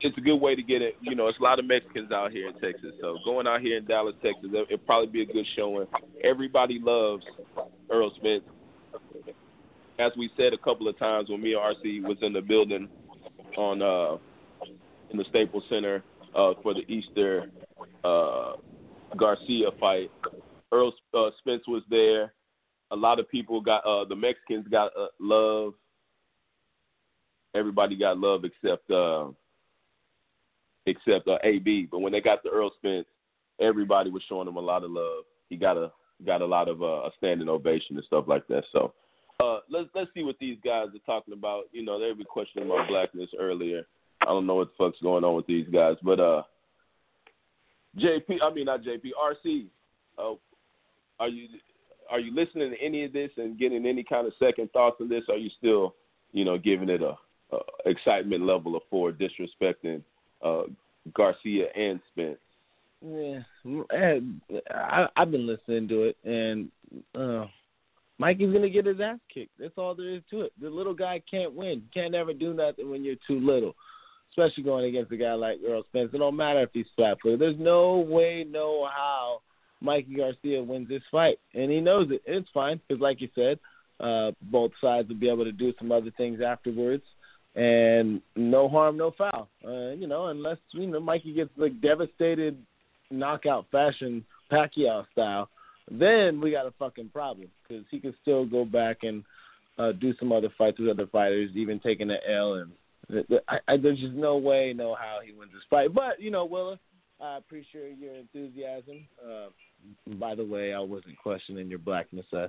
it's a good way to get it. You know, it's a lot of Mexicans out here in Texas, so going out here in Dallas, Texas, it'll probably be a good showing. Everybody loves Earl Spence. As we said a couple of times when me and RC was in the building on uh in the Staples Center uh for the Easter uh Garcia fight. Earl uh, Spence was there. A lot of people got uh, the Mexicans got uh, love. Everybody got love except except AB. But when they got the Earl Spence, everybody was showing him a lot of love. He got a got a lot of a standing ovation and stuff like that. So uh, let's let's see what these guys are talking about. You know, they were questioning my blackness earlier. I don't know what the fuck's going on with these guys, but uh, JP, I mean not JP, RC. Uh, are you are you listening to any of this and getting any kind of second thoughts on this? Are you still, you know, giving it a, a excitement level of four, disrespecting uh, Garcia and Spence? Yeah, I, I've been listening to it, and uh, Mikey's gonna get his ass kicked. That's all there is to it. The little guy can't win. Can't ever do nothing when you're too little, especially going against a guy like Earl Spence. It don't matter if he's flat-footed. There's no way, no how Mikey Garcia wins this fight, and he knows it. It's fine because, like you said, uh, both sides will be able to do some other things afterwards, and no harm, no foul. Uh, you know, unless you know Mikey gets like devastated knockout fashion, Pacquiao style, then we got a fucking problem because he can still go back and uh, do some other fights with other fighters, even taking an L. And I, I, there's just no way, no how he wins this fight. But you know, Willa, I appreciate your enthusiasm. Uh, by the way, I wasn't questioning your blackness. Uh,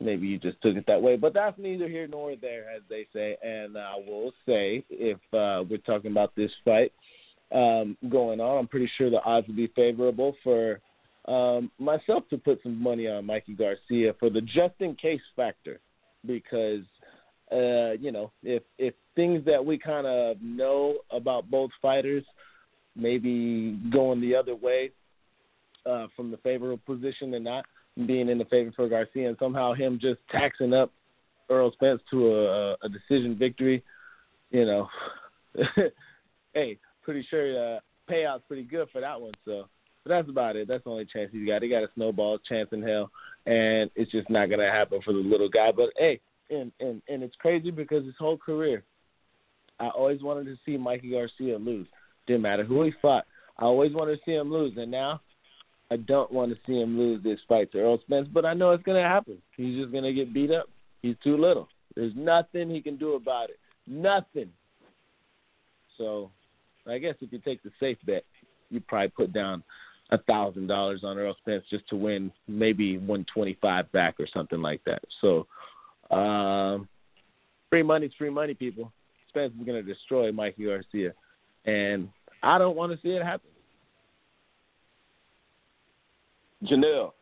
maybe you just took it that way, but that's neither here nor there, as they say. And I will say, if uh, we're talking about this fight um, going on, I'm pretty sure the odds would be favorable for um, myself to put some money on Mikey Garcia for the just in case factor, because uh, you know if if things that we kind of know about both fighters maybe going the other way uh, from the favorable position and not being in the favor for Garcia, and somehow him just taxing up Earl Spence to a, a decision victory. You know, [laughs] hey, pretty sure uh, payout's pretty good for that one. So, but that's about it. That's the only chance he's got. He got a snowball chance in hell, and it's just not gonna happen for the little guy. But hey, and and and it's crazy because his whole career, I always wanted to see Mikey Garcia lose. Didn't matter who he fought. I always wanted to see him lose, and now I don't want to see him lose this fight to Earl Spence. But I know it's gonna happen. He's just gonna get beat up. He's too little. There's nothing he can do about it. Nothing. So, I guess if you take the safe bet, you probably put down a thousand dollars on Earl Spence just to win maybe one twenty five back or something like that. So, um, free money's free money, people. Spence is going to destroy Mikey Garcia, and I don't want to see it happen. Janelle,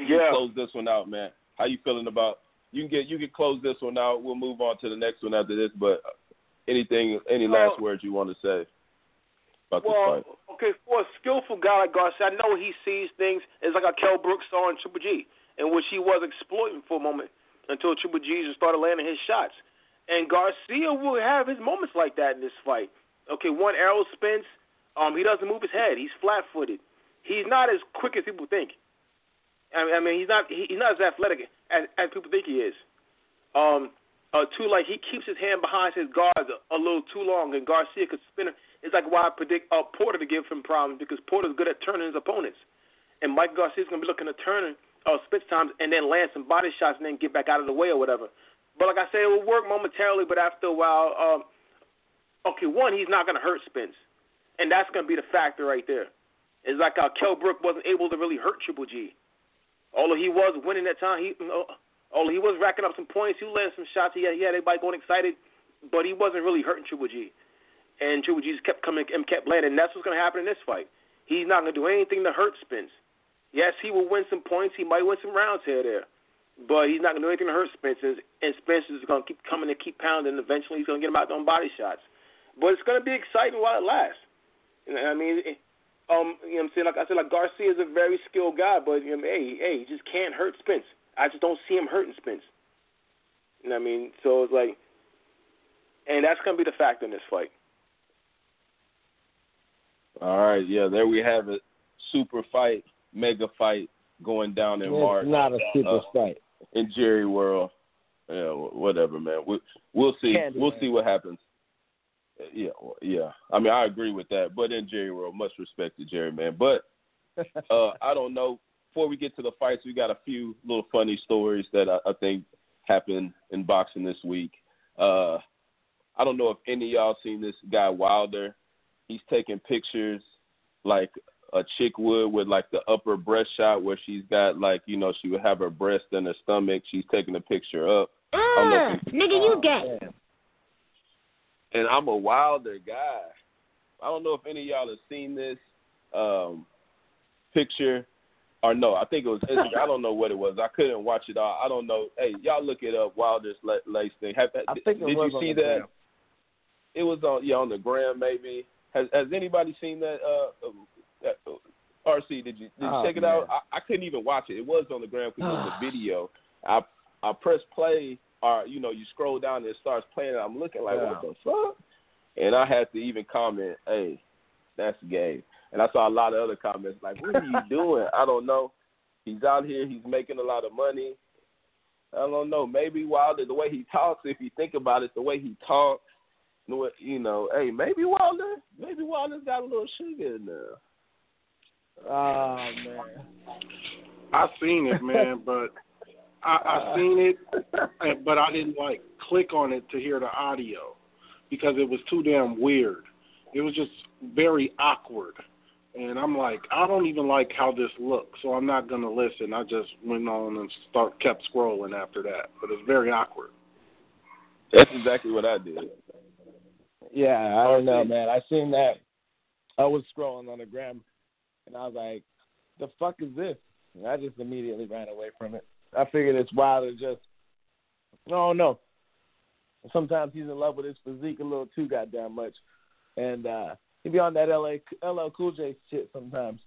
you Yeah. close this one out, man. How you feeling about? You can get you can close this one out. We'll move on to the next one after this. But anything, any last Well- words you want to say about Well, this fight? okay, for a skillful guy like Garcia, I know he sees things. It's like a Kell Brooks saw in Triple G, in which he was exploiting for a moment until Triple G just started landing his shots. And Garcia will have his moments like that in this fight. Okay, one Errol Spence, um, he doesn't move his head. He's flat-footed. He's not as quick as people think. I mean, I mean he's not he, he's not as athletic as, as people think he is. Um, uh, too like he keeps his hand behind his guards a, a little too long, and Garcia could spin it. It's like why I predict uh, Porter to give him problems because Porter's good at turning his opponents, and Mike Garcia's gonna be looking to turn uh, spits times and then land some body shots and then get back out of the way or whatever. But like I said, it will work momentarily, but after a while, um, okay, one he's not gonna hurt Spence, and that's gonna be the factor right there. It's like uh, Kell Brook wasn't able to really hurt Triple G. Although he was winning that time, he uh, although he was racking up some points, he landed some shots. He had, he had everybody going excited, but he wasn't really hurting Triple G. And Triple G just kept coming and kept landing. And that's what's going to happen in this fight. He's not going to do anything to hurt Spence. Yes, he will win some points. He might win some rounds here or there, but he's not going to do anything to hurt Spence. And Spence is going to keep coming and keep pounding. And eventually, he's going to get him out on body shots. But it's going to be exciting while it lasts. You know, what I mean, it, um, you know what I'm saying? Like I said, like Garcia is a very skilled guy, but you know, hey, hey, he just can't hurt Spence. I just don't see him hurting Spence. You know what I mean? So it's like, and that's gonna be the factor in this fight. All right, yeah, there we have it. Super fight, mega fight going down in It's March. not a super uh, fight. in Jerry World. Yeah, whatever, man. We, we'll see. Candy we'll man. see what happens. Yeah, yeah. I mean, I agree with that. But in Jerry World, much respect to Jerry, man. But [laughs] uh, I don't know. Before we get to the fights, we got a few little funny stories that I, I think happened in boxing this week. Uh, I don't know if any of y'all seen this guy Wilder. He's taking pictures like a chick would with like the upper breast shot where she's got like you know she would have her breast and her stomach. She's taking a picture up. I don't know if you- nigga, you gay. and I'm a Wilder guy. I don't know if any of y'all have seen this um, picture or no. I think it was. I don't know what it was. I couldn't watch it all. I don't know. Hey, y'all look it up. Wilder's la- lace thing. Have, I think did you see that? gram. It was on yeah on the gram maybe. Has Has anybody seen that? Uh, uh, RC, did you did you Oh, check it man. out? I, I couldn't even watch it. It was on the gram because it was a [sighs] video. I I press play or you know you scroll down and it starts playing. And I'm looking like what the fuck, and I had to even comment, hey, that's gay. And I saw a lot of other comments like, what are you [laughs] doing? I don't know. He's out here. He's making a lot of money. I don't know. Maybe Wilder, the way he talks, if you think about it, the way he talks, you know, hey, maybe Wilder, maybe Wilder's got a little sugar in there. Oh man. I seen it, man, [laughs] but I, I seen it, but I didn't like click on it to hear the audio because it was too damn weird. It was just very awkward, and I'm like, I don't even like how this looks, so I'm not gonna listen. I just went on and start kept scrolling after that, but it's very awkward. That's exactly what I did. Yeah, I don't know, man. I seen that. I was scrolling on the gram, and I was like, "The fuck is this?" And I just immediately ran away from it. I figured it's Wilder just. Oh no. Sometimes he's in love with his physique a little too goddamn much, and uh he be on that LA LL Cool J shit sometimes.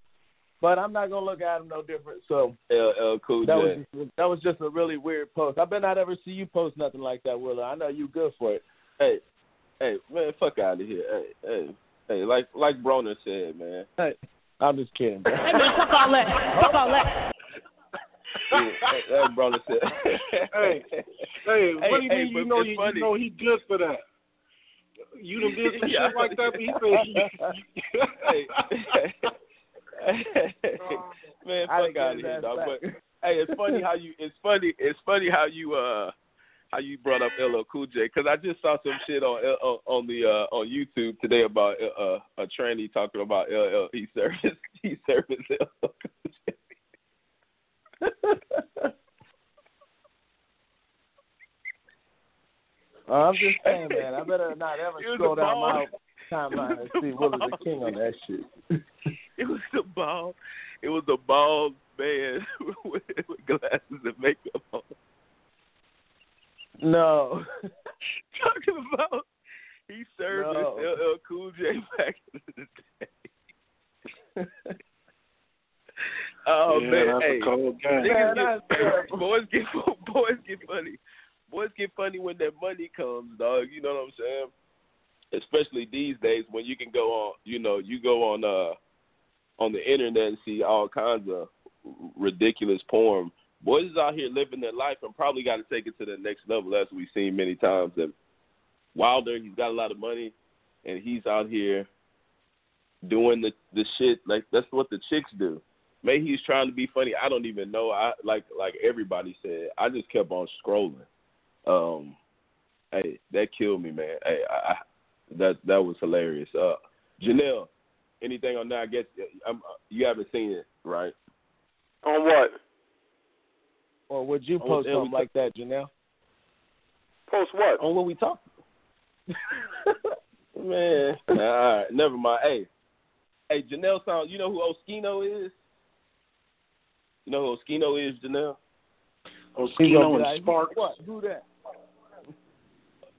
But I'm not gonna look at him no different. So LL Cool that J. was just, that was just a really weird post. I bet not ever see you post nothing like that, Willa. I know you good for it. Hey, hey, man, fuck out of here. Hey, hey, hey, like like Broner said, man. Hey, I'm just kidding, bro. Hey man, fuck all that. Fuck all that. Yeah, [laughs] hey, like Broner said. Hey, hey, what do you hey, mean? You know, you, you know he good for that. You done did some Yeah. [laughs] shit like that, but he said, [laughs] hey, [laughs] man, I fuck didn't out of get here, dog. back. But hey, it's funny how you. It's funny. It's funny how you. uh how you brought up LL Cool J because I just saw some shit on on, on the uh, on YouTube today about uh, a tranny talking about LL he service he service LL Cool J. Uh, I'm just saying, man. I better not ever It scroll down my ball. timeline and It was see Willa the. King on that shit. [laughs] It was the bald. It was a bald man [laughs] with, with glasses and makeup on. No. [laughs] Talking about he served No. this LL Cool J back in the day. oh Yeah, man, that's a hey, cold game. niggas Man, get, boys get boys get funny. Boys get funny when that money comes, dog. You know what I'm saying? Especially these days when you can go on, you know, you go on uh on the internet and see all kinds of ridiculous porn. Boys is out here living their life and probably got to take it to the next level, as we've seen many times. And Wilder, he's got a lot of money, and he's out here doing the the shit like that's what the chicks do. Maybe he's trying to be funny. I don't even know. I like like everybody said. I just kept on scrolling. Um, hey, that killed me, man. Hey, I, I, that that was hilarious. Uh, Janelle, anything on that? I guess I'm, you haven't seen it, right? On what? Or would you post something like that, Janelle? Post what? On what we talk? [laughs] [laughs] Man, all right, never mind. Hey, hey, Janelle, sound. You know who Oskino is? You know who Oskino is, Janelle? Oskino and Sparks. What? Who that?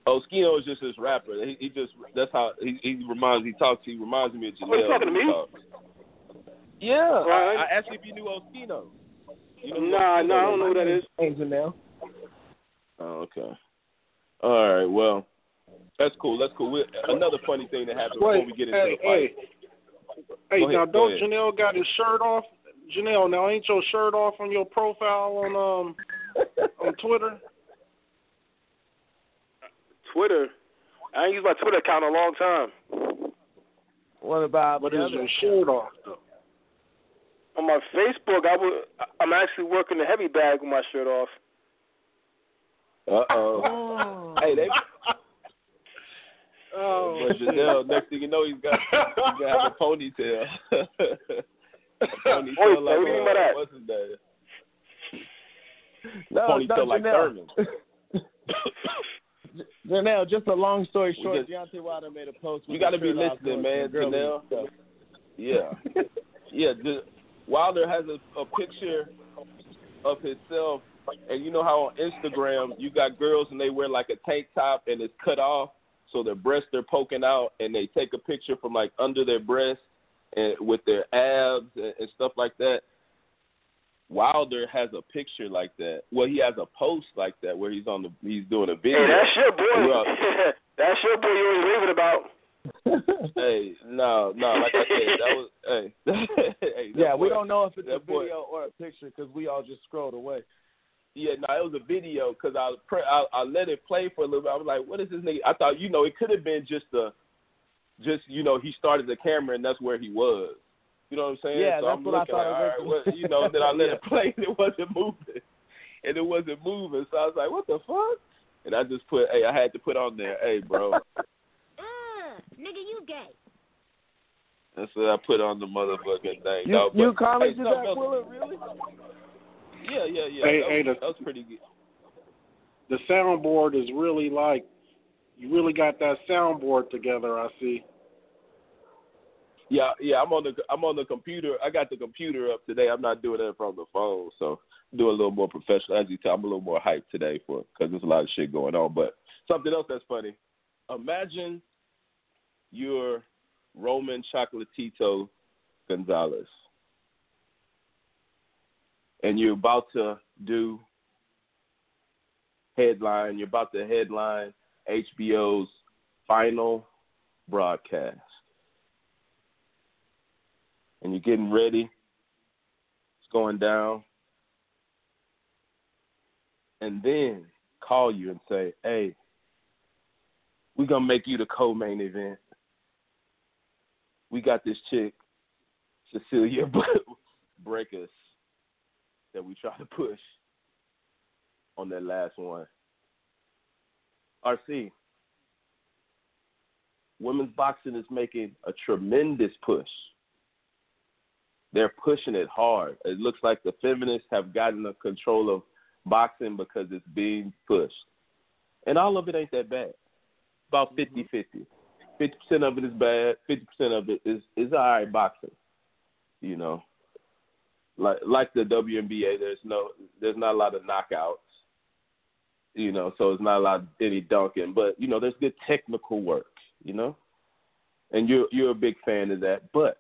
Oskino is just this rapper. He, he just that's how he, he reminds. He talks. He reminds me of Janelle. Oh, you talking to me? talks. Yeah, Right. I, I asked you if you knew Oskino. You know Nah, Oskino nah, I don't know who that is. Hey, Janelle. Oh, okay. All right. Well, that's cool. That's cool. We, another funny thing that happened before we get into hey, the fight. hey, hey, ahead, now don't ahead. Janelle got his shirt off? Janelle, now ain't your shirt off on your profile on um on Twitter? Twitter. I ain't used my Twitter account in a long time. What about But the is other? your shirt off though? On my Facebook, I would. I'm actually working the heavy bag with my shirt off. Uh oh. hey, they. [laughs] Oh, But [laughs] Janelle, next thing you know, he's got he's gonna have a ponytail. [laughs] a ponytail Wait, like what do you mean uh, by that? what's his name? No, ponytail like Janelle. Thurman. Janelle, just a long story short, just- Deontay Wilder made a post. You gotta be listening, man, Janelle. Yeah, [laughs] yeah. The, Wilder has a, a picture of himself, and you know how on Instagram you got girls and they wear like a tank top and it's cut off, so their breasts are poking out, and they take a picture from like under their breast and with their abs and, and stuff like that. Wilder has a picture like that. Well, he has a post like that where he's on the he's doing a video. Hey, that's your boy. Yeah. [laughs] that's your boy. You always raving about. [laughs] [laughs] hey, no, no, like I said, that was hey. hey that yeah, we don't know if it's a boy- video or a picture because we all just scrolled away. Yeah, no, it was a video because I, pre- I I let it play for a little bit. I was like, what is this nigga? I thought, you know, it could have been just a, just you know, he started the camera and that's where he was. You know what I'm saying? Yeah, so that's I'm what I thought like, all right, originally. what, you know, then I [laughs] let Yeah. it play and it wasn't moving, and it wasn't moving. So I was like, what the fuck? And I just put, hey, I had to put on there, hey, bro. [laughs] Mm, nigga, you gay. That's what I put on the motherfucking thing. You, dog. you But, commented hey, something that, else- Willa? Really? Yeah, yeah, yeah. Hey, that, hey, was, the- that was pretty good. the soundboard is really like you really got that soundboard together. I see. Yeah, yeah, I'm on the I'm on the computer. I got the computer up today. I'm not doing it from the phone, so I'm doing a little more professional. As you tell, I'm a little more hyped today for because there's a lot of shit going on. But something else that's funny. Imagine you're Roman Chocolatito Gonzalez. And you're about to do headline, you're about to headline HBO's final broadcast. And you're getting ready. It's going down. And then call you and say, hey, we're going to make you the co main event. We got this chick, Cecilia [laughs] Brækhus, that we try to push on that last one. RC, women's boxing is making a tremendous push. They're pushing it hard. It looks like the feminists have gotten the control of boxing because it's being pushed. And all of it ain't that bad. About mm-hmm. 50 50. 50% of it is bad, 50% of it is, is all right boxing. You know, like like the WNBA, there's no there's not a lot of knockouts. You know, so it's not a lot of any dunking, but you know, there's good technical work. You know, and you're you're a big fan of that. But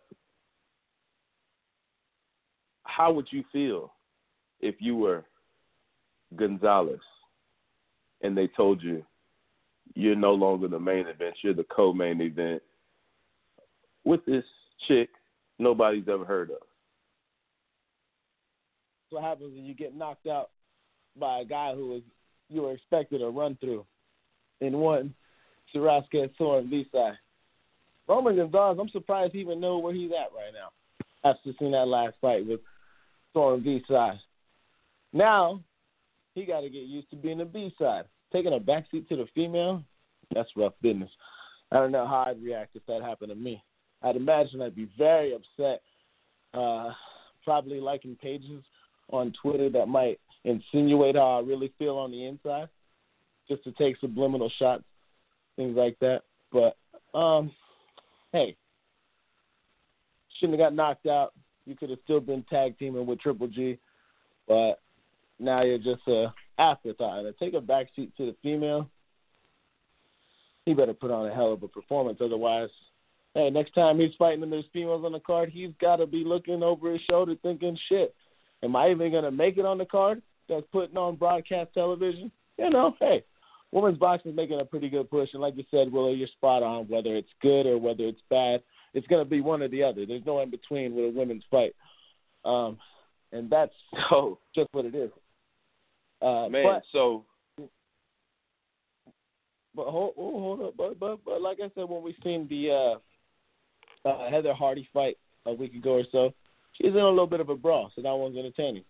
how would you feel if you were Gonzalez and they told you you're no longer the main event, you're the co-main event with this chick nobody's ever heard of? what happens when you get knocked out by a guy who was you were expected to run through in one Srisaket Sor Rungvisai. Roman Gonzalez, I'm surprised he even know where he's at right now after seeing that last fight with Sor Rungvisai. Now he got to get used to being a B side, taking a backseat to the female. That's rough business. I don't know how I'd react if that happened to me. I'd imagine I'd be very upset. Uh, probably liking pages on Twitter that might insinuate how I really feel on the inside, just to take subliminal shots, things like that. But um, hey, shouldn't have got knocked out. You could have still been tag teaming with Triple G, but now you're just a afterthought. And take a backseat to the female. He better put on a hell of a performance, otherwise. Hey, next time he's fighting and there's females on the card, he's got to be looking over his shoulder thinking, shit, Am I even to make it on the card that's putting on broadcast television? You know, hey, women's boxing is making a pretty good push. And like you said, Willa, you're spot on. Whether it's good or whether it's bad, it's going to be one or the other. There's no in between with a women's fight. Um, and that's [laughs] oh. just what it is. Uh, Man, but, so. But hold, hold up, but, but but like I said, when we seen the uh, uh, Heather Hardy fight a week ago or so, she's in a little bit of a brawl, so that one's entertaining.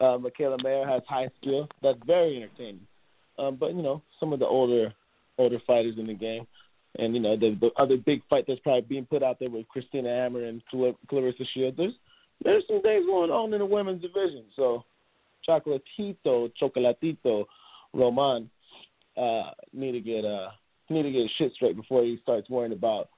Uh, Mikaela Mayer has high skill. That's very entertaining. Um, but you know, some of the older older fighters in the game, and you know the, the other big fight that's probably being put out there with Christina Hammer and Claressa Shields. There's there's some things going on in the women's division. So, Chocolatito, Chocolatito, Roman uh, need to get uh need to get his shit straight before he starts worrying about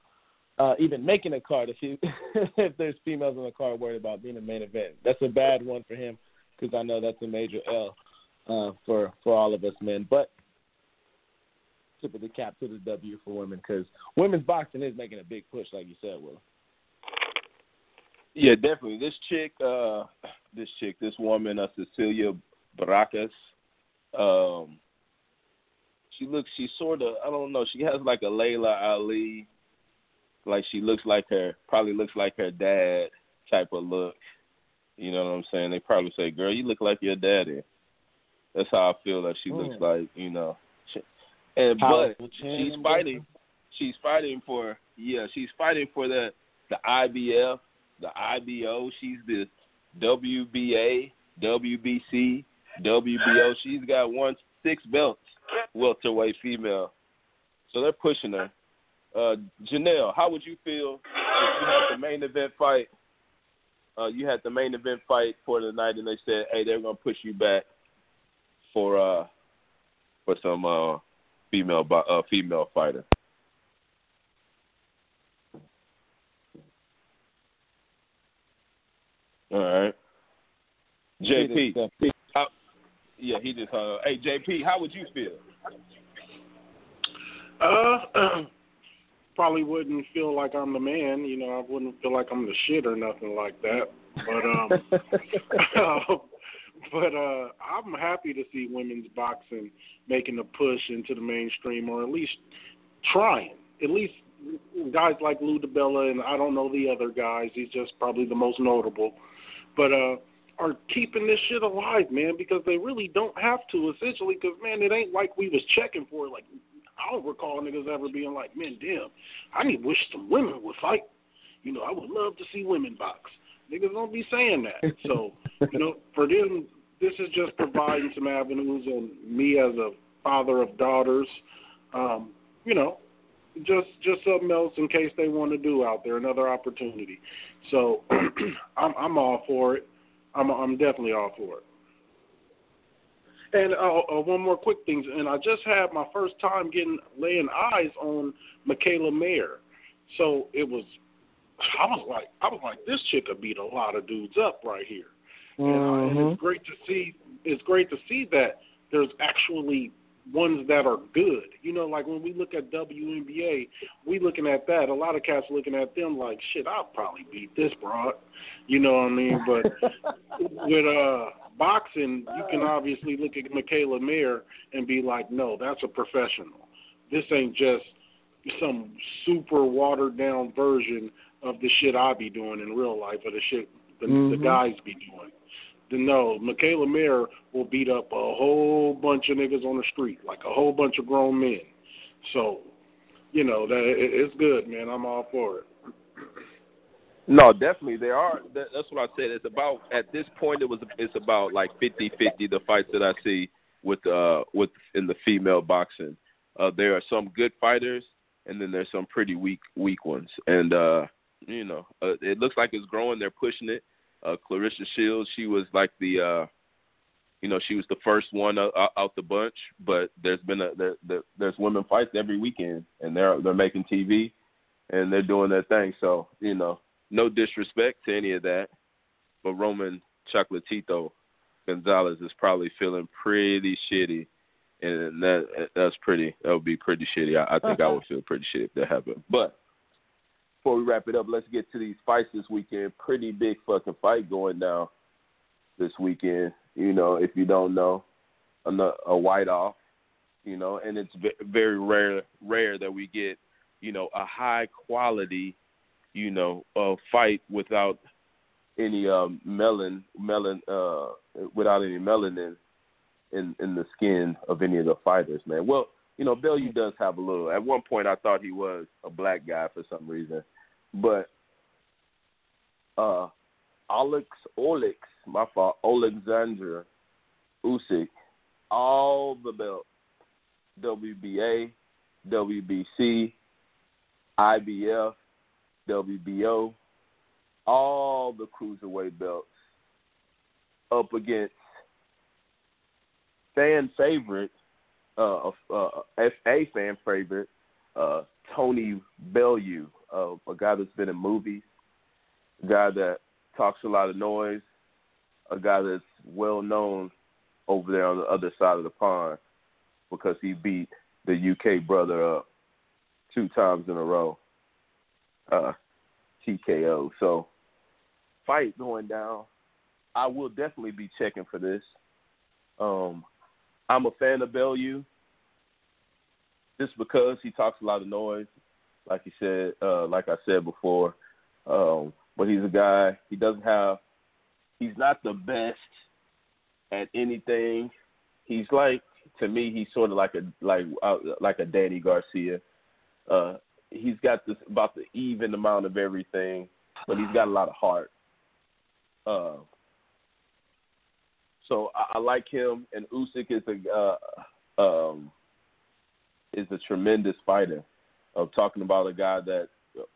uh, even making a card if he [laughs] if there's females on the card worried about being a main event. That's a bad one for him because I know that's a major L uh, for for all of us men. But tip of the cap to the W for women because women's boxing is making a big push, like you said, Will. Yeah, definitely. This chick, uh, this chick, this woman, uh, Cecilia Brækhus, um, she looks, she sort of, I don't know, she has like a Laila Ali like she looks like her probably looks like her dad type of look. You know what I'm saying? They probably say, "Girl, you look like your daddy." That's how I feel that she mm. looks like. You know, and but she's fighting. She's fighting for yeah. She's fighting for the the IBF, the IBO. She's the WBA, WBC, WBO. She's got one six belts welterweight female. So they're pushing her. Uh, Janelle, how would you feel if you had the main event fight? Uh, you had the main event fight for the night, and they said, "Hey, they're gonna push you back for uh for some uh female uh female fighter." All right, JP. How, yeah, he just uh. Hey, JP, how would you feel? Uh. [clears throat] probably wouldn't feel like I'm the man. You know, I wouldn't feel like I'm the shit or nothing like that. But um, [laughs] [laughs] [laughs] but uh, I'm happy to see women's boxing making a push into the mainstream, or at least trying. At least guys like Lou DiBella and I don't know the other guys. He's just probably the most notable, but uh, are keeping this shit alive, man, because they really don't have to. Essentially, because man, it ain't like we was checking for it. Like I don't recall niggas ever being like, man, damn, I need wish some women would fight. You know, I would love to see women box. Niggas don't be saying that. So, you know, for them, this is just providing some avenues, and me as a father of daughters, um, you know, just just something else in case they want to do out there, another opportunity. So, [clears throat] I'm I'm all for it. I'm I'm definitely all for it. And uh, uh, one more quick thing, and I just had my first time getting laying eyes on Mikaela Mayer, so it was, I was like, I was like, this chick could beat a lot of dudes up right here, mm-hmm. and, uh, and it's great to see. It's great to see that there's actually ones that are good. You know, like when we look at WNBA, we looking at that. A lot of cats looking at them like, shit, I'll probably beat this broad. You know what I mean? But [laughs] with uh boxing, you can obviously look at Mikaela Mayer and be like, no, that's a professional. This ain't just some super watered down version of the shit I be doing in real life or the shit the, mm-hmm. the guys be doing. No, Mikaela Mayer will beat up a whole bunch of niggas on the street, like a whole bunch of grown men. So, you know, that it, it's good, man. I'm all for it. No, definitely there are. That, that's what I said. It's about at this point it was it's about like fifty fifty the fights that I see with uh with in the female boxing. Uh there are some good fighters and then there's some pretty weak weak ones. And uh you know, uh, it looks like it's growing. They're pushing it. Uh Claressa Shields, she was like the uh you know, she was the first one out, out the bunch, but there's been a there, there, there's women fights every weekend and they're they're making TV and they're doing their thing. So, you know, no disrespect to any of that, but Roman Chocolatito Gonzalez is probably feeling pretty shitty, and that that's pretty. That would be pretty shitty. I, I think I would [laughs] feel pretty shitty if that happened. But before we wrap it up, let's get to these fights this weekend. Pretty big fucking fight going down this weekend. You know, if you don't know, a, white off. You know, and it's very rare rare that we get you know a high quality you know, uh, fight without any um, melon, melon, uh, without any melanin in in the skin of any of the fighters, man. Well, you know, Bellew does have a little. At one point, I thought he was a black guy for some reason, but uh, Alex Olex, my fault, Alexander Usyk, all the belts, WBA, WBC, IBF, WBO, all the cruiserweight belts up against fan favorite, uh, uh, FA fan favorite, uh, Tony Bellew, uh, a guy that's been in movies, a guy that talks a lot of noise, a guy that's well known over there on the other side of the pond because he beat the UK brother up two times in a row uh, TKO. So fight going down. I will definitely be checking for this. Um, I'm a fan of Bellew just because he talks a lot of noise, like he said, uh, like I said before. Um, but he's a guy. He doesn't have. He's not the best at anything. He's like to me. He's sort of like a like uh, like a Danny Garcia. Uh, he's got this about the even amount of everything, but he's got a lot of heart. Uh, so I, I like him, and Usyk is a uh, um, is a tremendous fighter. Of talking about a guy that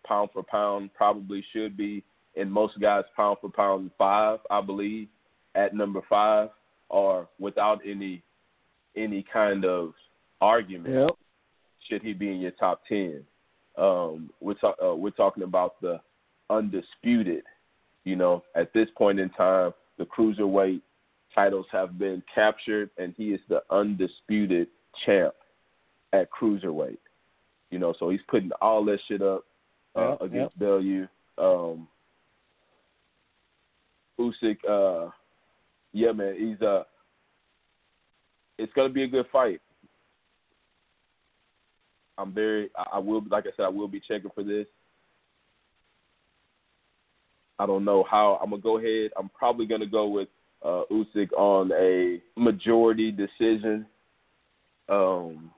pound for pound probably should be in most guys pound for pound five, I believe, at number five, or without any any kind of argument, yep. should he be in your top ten? Um, we're, ta- uh, we're talking about the undisputed. You know, at this point in time, the cruiserweight titles have been captured, and he is the undisputed champ at cruiserweight. You know, so he's putting all that shit up uh, Yep, against Bellew. Um, Usyk, uh, yeah, man, he's uh, it's gonna be a good fight. I'm very, I, I will, like I said, I will be checking for this. I don't know how. I'm gonna go ahead. I'm probably gonna go with uh, Usyk on a majority decision. Um,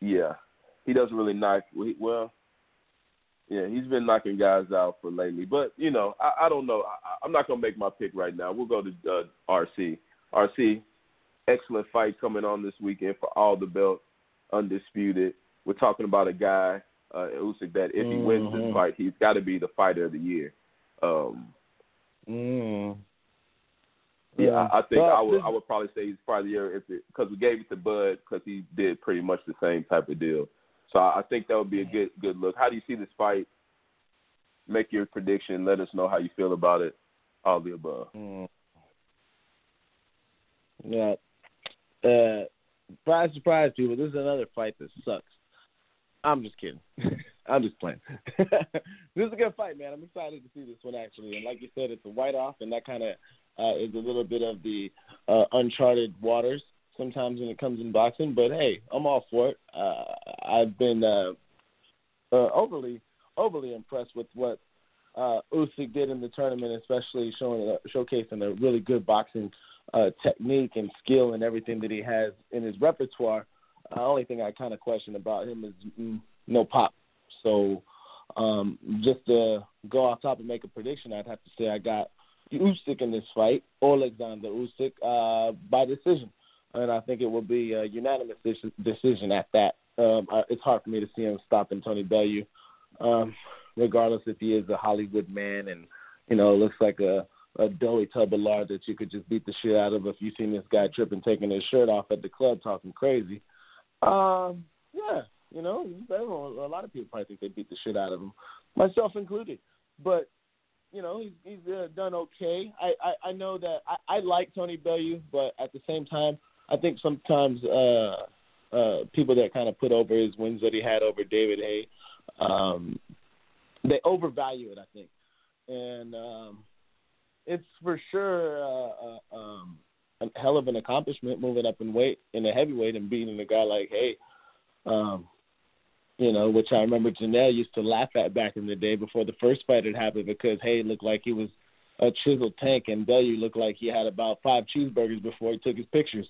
yeah, he doesn't really knock. Well, yeah, he's been knocking guys out for lately. But you know, I, I don't know. I, I'm not gonna make my pick right now. We'll go to uh, RC. RC, excellent fight coming on this weekend for all the belt, undisputed. We're talking about a guy, uh, Usyk, that if he wins this Mhm. fight, he's got to be the fighter of the year. Um, Mm. Yeah, I, I think I would this- I would probably say he's probably the year if it because we gave it to Bud because he did pretty much the same type of deal. So I, I think that would be a good good look. How do you see this fight? Make your prediction. Let us know how you feel about it. All the above. Mm. Yeah. Uh, surprise, surprise, people. This is another fight that sucks. I'm just kidding. [laughs] I'm just playing. [laughs] this is a good fight, man. I'm excited to see this one actually. And like you said, it's a white off, and that kind of uh, is a little bit of the uh, uncharted waters sometimes when it comes in boxing. But hey, I'm all for it. Uh, I've been uh, uh, overly overly impressed with what uh, Usyk did in the tournament, especially showing uh, showcasing a really good boxing uh, technique and skill and everything that he has in his repertoire. The only thing I kind of question about him is mm, no pop. So um, just to go off top and make a prediction, I'd have to say I got Usyk in this fight, Alexander Usyk, uh, by decision, and I think it will be a unanimous deci- decision at that. Um, it's hard for me to see him stopping Tony Bellew, um, regardless if he is a Hollywood man and you know looks like a a doughy tub of lard that you could just beat the shit out of if you seen this guy tripping, taking his shirt off at the club, talking crazy. Um, yeah, you know, a lot of people probably think they beat the shit out of him, myself included. But you know, he's he's uh, done okay. I, I I know that I, I like Tony Bellew, but at the same time, I think sometimes uh uh people that kind of put over his wins that he had over David Haye, um, they overvalue it. I think, and um, it's for sure uh, uh, um, a hell of an accomplishment moving up in weight in a heavyweight and beating a guy like Hay. Um, you know, which I remember Janelle used to laugh at back in the day before the first fight had happened because Haye looked like he was a chiseled tank and Bellew looked like he had about five cheeseburgers before he took his pictures.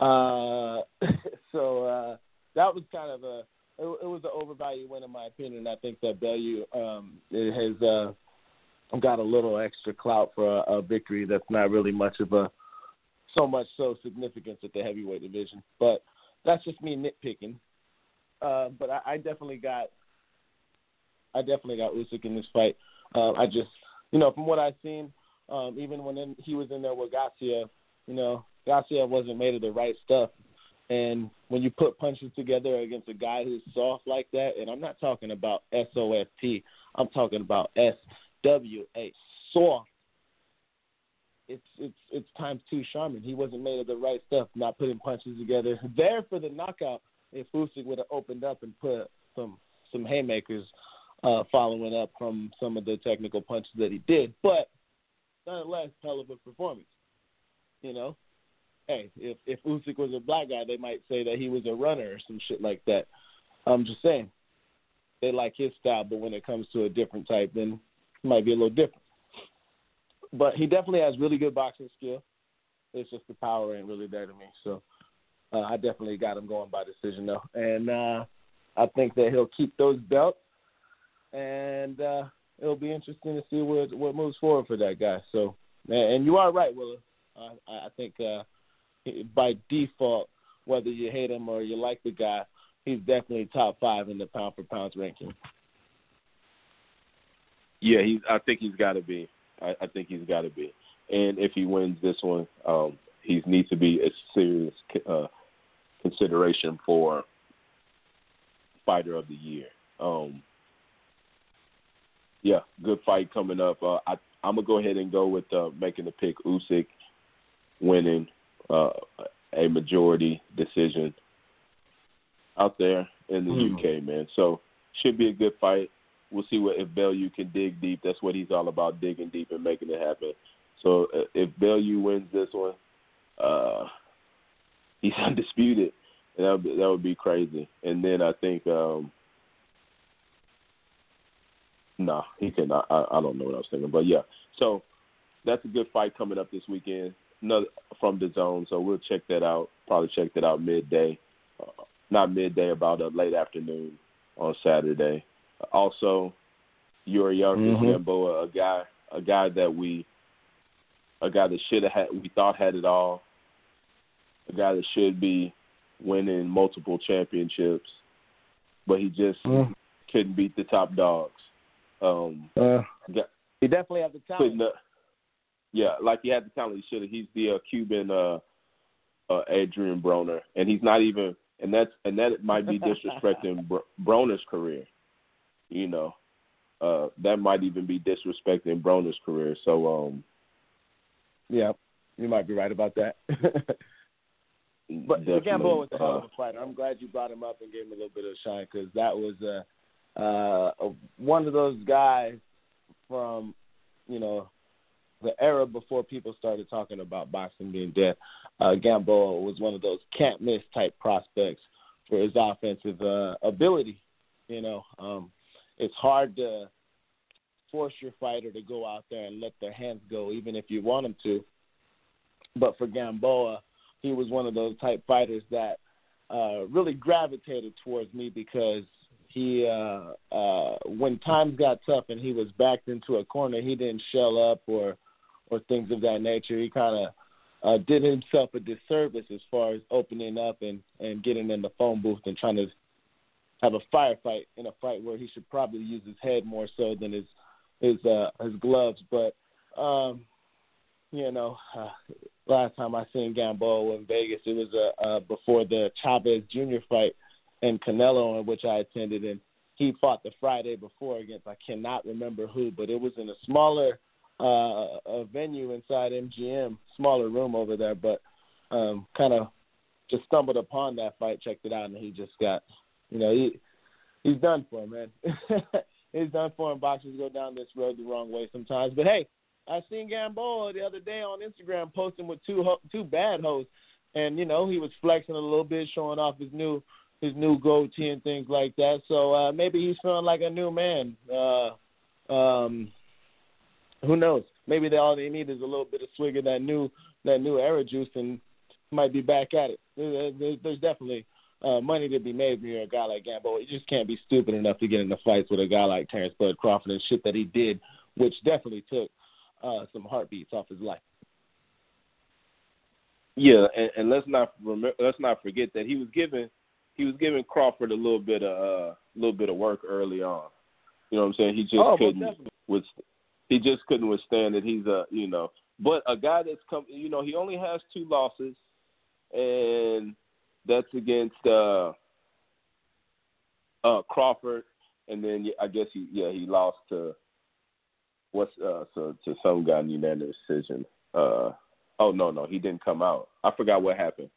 Uh, [laughs] so uh, that was kind of a it, it was an overvalued win in my opinion. I think that Bellew um, it has uh, got a little extra clout for a, a victory that's not really much of a so much so significance at the heavyweight division. But that's just me nitpicking. Uh, but I, I definitely got I definitely got Usyk in this fight. Uh, I just you know from what I've seen, um, even when in, he was in there with Garcia, you know Garcia wasn't made of the right stuff. And when you put punches together against a guy who's soft like that, and I'm not talking about S O F T, I'm talking about S W A soft. It's it's it's times two Charmin. He wasn't made of the right stuff, not putting punches together. There for the knockout. If Usyk would have opened up and put some some haymakers, uh, following up from some of the technical punches that he did, but nonetheless, hell of a performance. You know, hey, if if Usyk was a black guy, they might say that he was a runner or some shit like that. I'm just saying, they like his style, but when it comes to a different type, then it might be a little different. But he definitely has really good boxing skill. It's just the power ain't really there to me. So uh, I definitely got him going by decision though, and uh, I think that he'll keep those belts, and uh, it'll be interesting to see what what moves forward for that guy. So, and you are right, Willa. Uh, I think uh, by default, whether you hate him or you like the guy, he's definitely top five in the pound for pound ranking. Yeah, he's. I think he's got to be. I, I think he's got to be. And if he wins this one, um, he needs to be a serious uh, consideration for fighter of the year. Um, yeah, good fight coming up. Uh, I, I'm gonna go ahead and go with uh, making the pick Usyk winning uh, a majority decision. out there in the Mm. UK, man. So should be a good fight. We'll see what if Bellew can dig deep. That's what he's all about, digging deep and making it happen. So uh, if Bellew wins this one, uh, he's [laughs] undisputed. And that would be, that would be crazy. And then I think, um, no, he cannot. I, I don't know what I was thinking, but yeah. So that's a good fight coming up this weekend. Another from DAZN, so we'll check that out. Probably check that out midday, uh, not midday, about a late afternoon on Saturday. Also, Yuriorkis Mhm. Gamboa, a guy, a guy that we, a guy that should have had, we thought had it all, a guy that should be winning multiple championships, but he just Mm. couldn't beat the top dogs. Um, Uh, got, he definitely have the talent. putting up, yeah, like he had the talent. He should have. He's the uh, Cuban uh, uh, Adrian Broner, and he's not even. And that's and that might be disrespecting [laughs] Br- Broner's career. You know, uh, that might even be disrespecting Broner's career. So, um, Yeah, you might be right about that. [laughs] but Gamboa was a hell of a fighter. I'm glad you brought him up and gave him a little bit of shine because that was uh, uh, one of those guys from, you know, the era before people started talking about boxing being dead. Uh, Gamboa was one of those can't miss type prospects for his offensive uh, ability. You know, um, it's hard to force your fighter to go out there and let their hands go, even if you want them to. But for Gamboa, he was one of those type fighters that uh, really gravitated towards me because he, uh, uh, when times got tough and he was backed into a corner, he didn't shell up or or things of that nature. He kind of uh, did himself a disservice as far as opening up and and getting in the phone booth and trying to have a firefight in a fight where he should probably use his head more so than his his uh, his gloves. But um, you know, uh, last time I seen Gamboa in Vegas, it was uh, uh, before the Chavez Jr. fight in Canelo, in which I attended, and he fought the Friday before against I cannot remember who, but it was in a smaller uh, a venue inside MGM, smaller room over there, but um, kind of just stumbled upon that fight, checked it out, and he just got, you know, he he's done for, man. [laughs] he's done for him. Boxers go down this road the wrong way sometimes, but hey, I seen Gamboa the other day on Instagram posting with two ho- two bad hoes, and you know he was flexing a little bit, showing off his new his new goatee and things like that. So uh, maybe he's feeling like a new man. Uh, um, who knows? Maybe they all they need is a little bit of swig of that new that new era juice, and might be back at it. There- there- There's definitely uh, money to be made when you're a guy like Gamboa. You just can't be stupid enough to get into fights with a guy like Terrence Bud Crawford and shit that he did, which definitely took uh, some heartbeats off his life. Yeah, and, and let's not remember, let's not forget that he was given he was giving Crawford a little bit of uh, little bit of work early on. You know what I'm saying? He just Oh, couldn't with he just couldn't withstand it. He's a you know, but a guy that's come you know he only has two losses, and that's against uh, uh, Crawford, and then I guess he yeah he lost to what's uh so to some guy in unanimous decision. Uh, oh no no he didn't come out. I forgot what happened.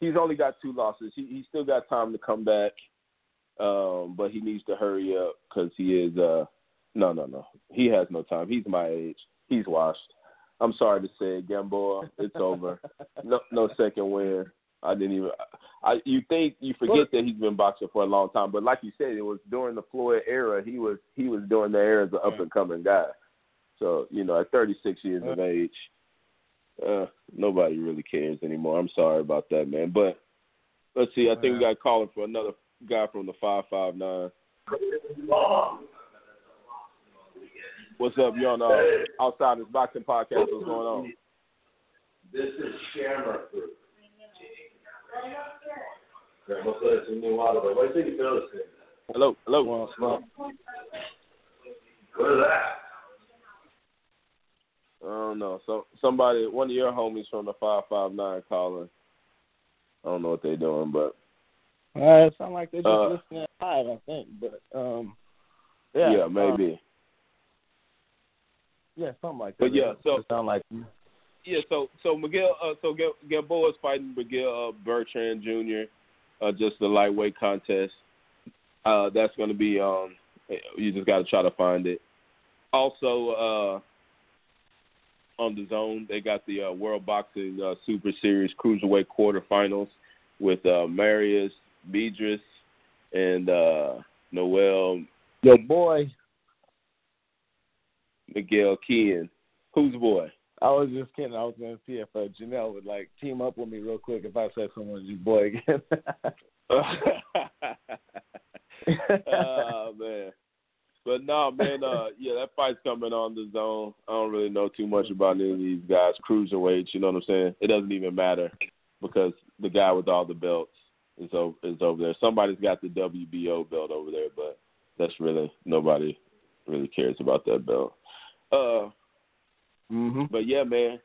He's only got two losses. He he still got time to come back, um, but he needs to hurry up because he is uh no no no he has no time. He's my age. He's washed. I'm sorry to say, it, Gamboa, it's over. [laughs] No no second win. I didn't even. I you think you forget that he's been boxing for a long time, but like you said, it was during the Floyd era. He was he was during the era as an up and coming guy. So you know, at 36 years of age, uh, nobody really cares anymore. I'm sorry about that, man. But let's see. I think we got calling for another guy from the five five nine. What's up? You on uh, Outsiders Boxing Podcast? What's going on? This is Shamrock Group. What do you think it does? Hello, hello. What is that? I don't know. So somebody, one of your homies from the five five nine calling. I don't know what they're doing, but Uh, it sounds like they're just Uh, listening live, I think. But um, yeah, yeah, maybe. yeah, something like that. But yeah, so it sound like yeah, so so Miguel, uh, so Gil- Gamboa's fighting Miguel uh, Beltran Jr. uh, just the lightweight contest. Uh, that's going to be um, you just got to try to find it. Also, uh, on DAZN, they got the uh, World Boxing uh, Super Series cruiserweight quarterfinals with uh, Mairis Briedis and uh, Noel. Your boy Miguel Kean. Who's boy? I was just kidding. I was going to see if uh, Janelle would like team up with me real quick if I said someone's your boy again. [laughs] [laughs] oh man. But no, man, uh [laughs] yeah, that fight's coming on DAZN. I don't really know too much about any of these guys. Cruiserweights, you know what I'm saying? It doesn't even matter because the guy with all the belts is over is over there. Somebody's got the WBO belt over there, but that's really nobody really cares about that belt. Uh mm-hmm. but yeah, man.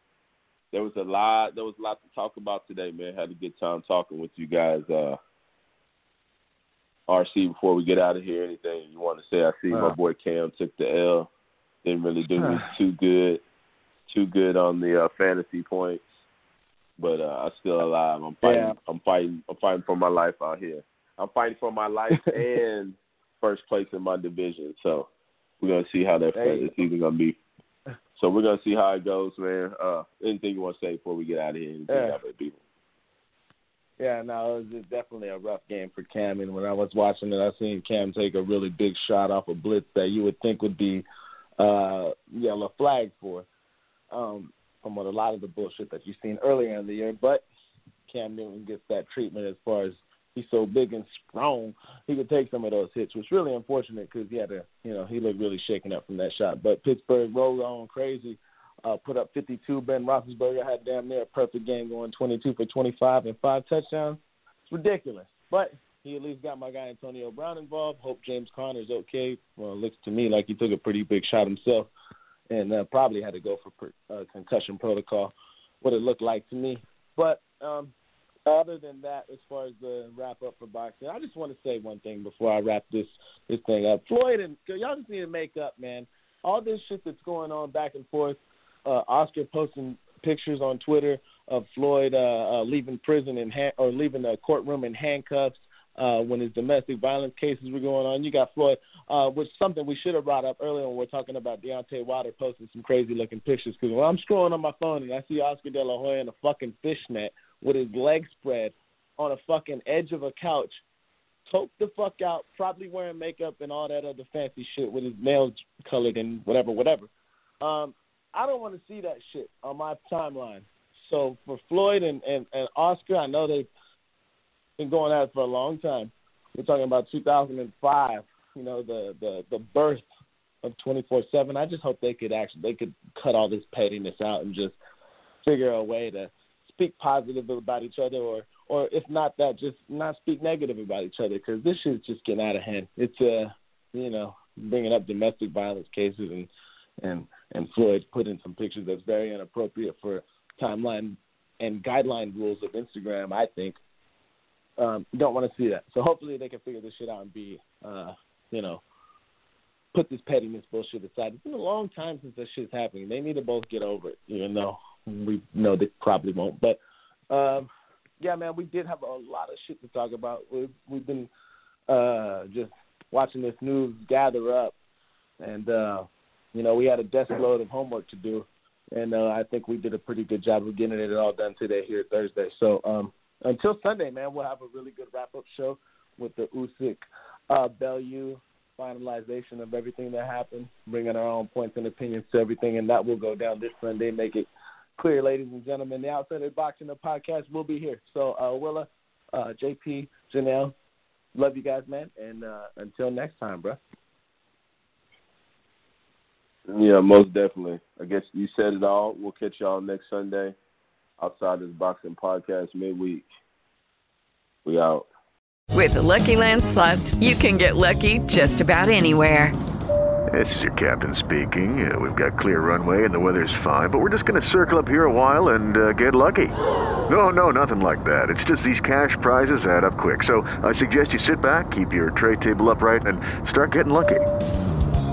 There was a lot there was a lot to talk about today, man. Had a good time talking with you guys. Uh RC, before we get out of here, anything you want to say? I see my boy Cam took the L. Didn't really do me too good, too good on the uh, fantasy points, but uh, I'm still alive. I'm fighting. Yeah. I'm fighting. I'm fighting for my life out here. I'm fighting for my life [laughs] and first place in my division. So we're gonna see how that Hey. season gonna be. [laughs] So we're gonna see how it goes, man. Uh, anything you want to say before we get out of here? Anything Yeah. people? Yeah, no, it was definitely a rough game for Cam. And when I was watching it, I seen Cam take a really big shot off a blitz that you would think would be uh, yellow flag for, um, from what a lot of the bullshit that you've seen earlier in the year. But Cam Newton gets that treatment as far as he's so big and strong, he could take some of those hits, which really unfortunate because he had to, you know, he looked really shaken up from that shot. But Pittsburgh rolled on crazy uh, put up 52. Ben Roethlisberger had damn near a perfect game, going 22 for 25 and five touchdowns. It's ridiculous, but he at least got my guy Antonio Brown involved. Hope James Conner's okay. Well, it looks to me like he took a pretty big shot himself, and uh, probably had to go for per, uh, concussion protocol. What it looked like to me, but um, other than that, as far as the wrap up for boxing, I just want to say one thing before I wrap this this thing up. Floyd and y'all just need to make up, man. All this shit that's going on back and forth. Uh, Oscar posting pictures on Twitter of Floyd uh, uh, leaving prison in ha- or leaving the courtroom in handcuffs uh, when his domestic violence cases were going on. You got Floyd, uh, which is something we should have brought up earlier when we are talking about Deontay Wilder posting some crazy looking pictures. Because when I'm scrolling on my phone and I see Oscar De La Hoya in a fucking fishnet with his legs spread on a fucking edge of a couch, toked the fuck out, probably wearing makeup and all that other fancy shit with his nails colored and whatever, whatever. Um, I don't want to see that shit on my timeline. So for Floyd and, and, and Oscar, I know they've been going at it for a long time. We're talking about 2005, you know, the the the birth of 24/7. I just hope they could actually they could cut all this pettiness out and just figure a way to speak positive about each other, or or if not that, just not speak negative about each other because this shit's just getting out of hand. It's uh, you know, bringing up domestic violence cases and and and Floyd put in some pictures that's very inappropriate for timeline and guideline rules of Instagram. I think um, don't want to see that. So hopefully they can figure this shit out and be, uh, you know, put this pettiness bullshit aside. It's been a long time since this shit's happening. They need to both get over it, even though we know they probably won't. But um, yeah, man, we did have a lot of shit to talk about. We've we've been uh, just watching this news gather up, and uh, you know we had a desk load of homework to do, and uh, I think we did a pretty good job of getting it all done today here Thursday. So um, until Sunday, man, we'll have a really good wrap up show with the Usyk uh, Bellew finalization of everything that happened, bringing our own points and opinions to everything, and that will go down this Sunday. Make it clear, ladies and gentlemen, the Outside of Boxing the podcast will be here. So uh, Willa, uh, JP, Janelle, love you guys, man, and uh, until next time, bro. Yeah, most definitely. I guess you said it all. We'll catch y'all next Sunday outside this boxing podcast midweek. We out. With the Lucky Land slots, you can get lucky just about anywhere. This is your captain speaking. Uh, we've got clear runway and the weather's fine, but we're just going to circle up here a while and uh, get lucky. No, no, nothing like that. It's just these cash prizes add up quick. So I suggest you sit back, keep your tray table upright, and start getting lucky.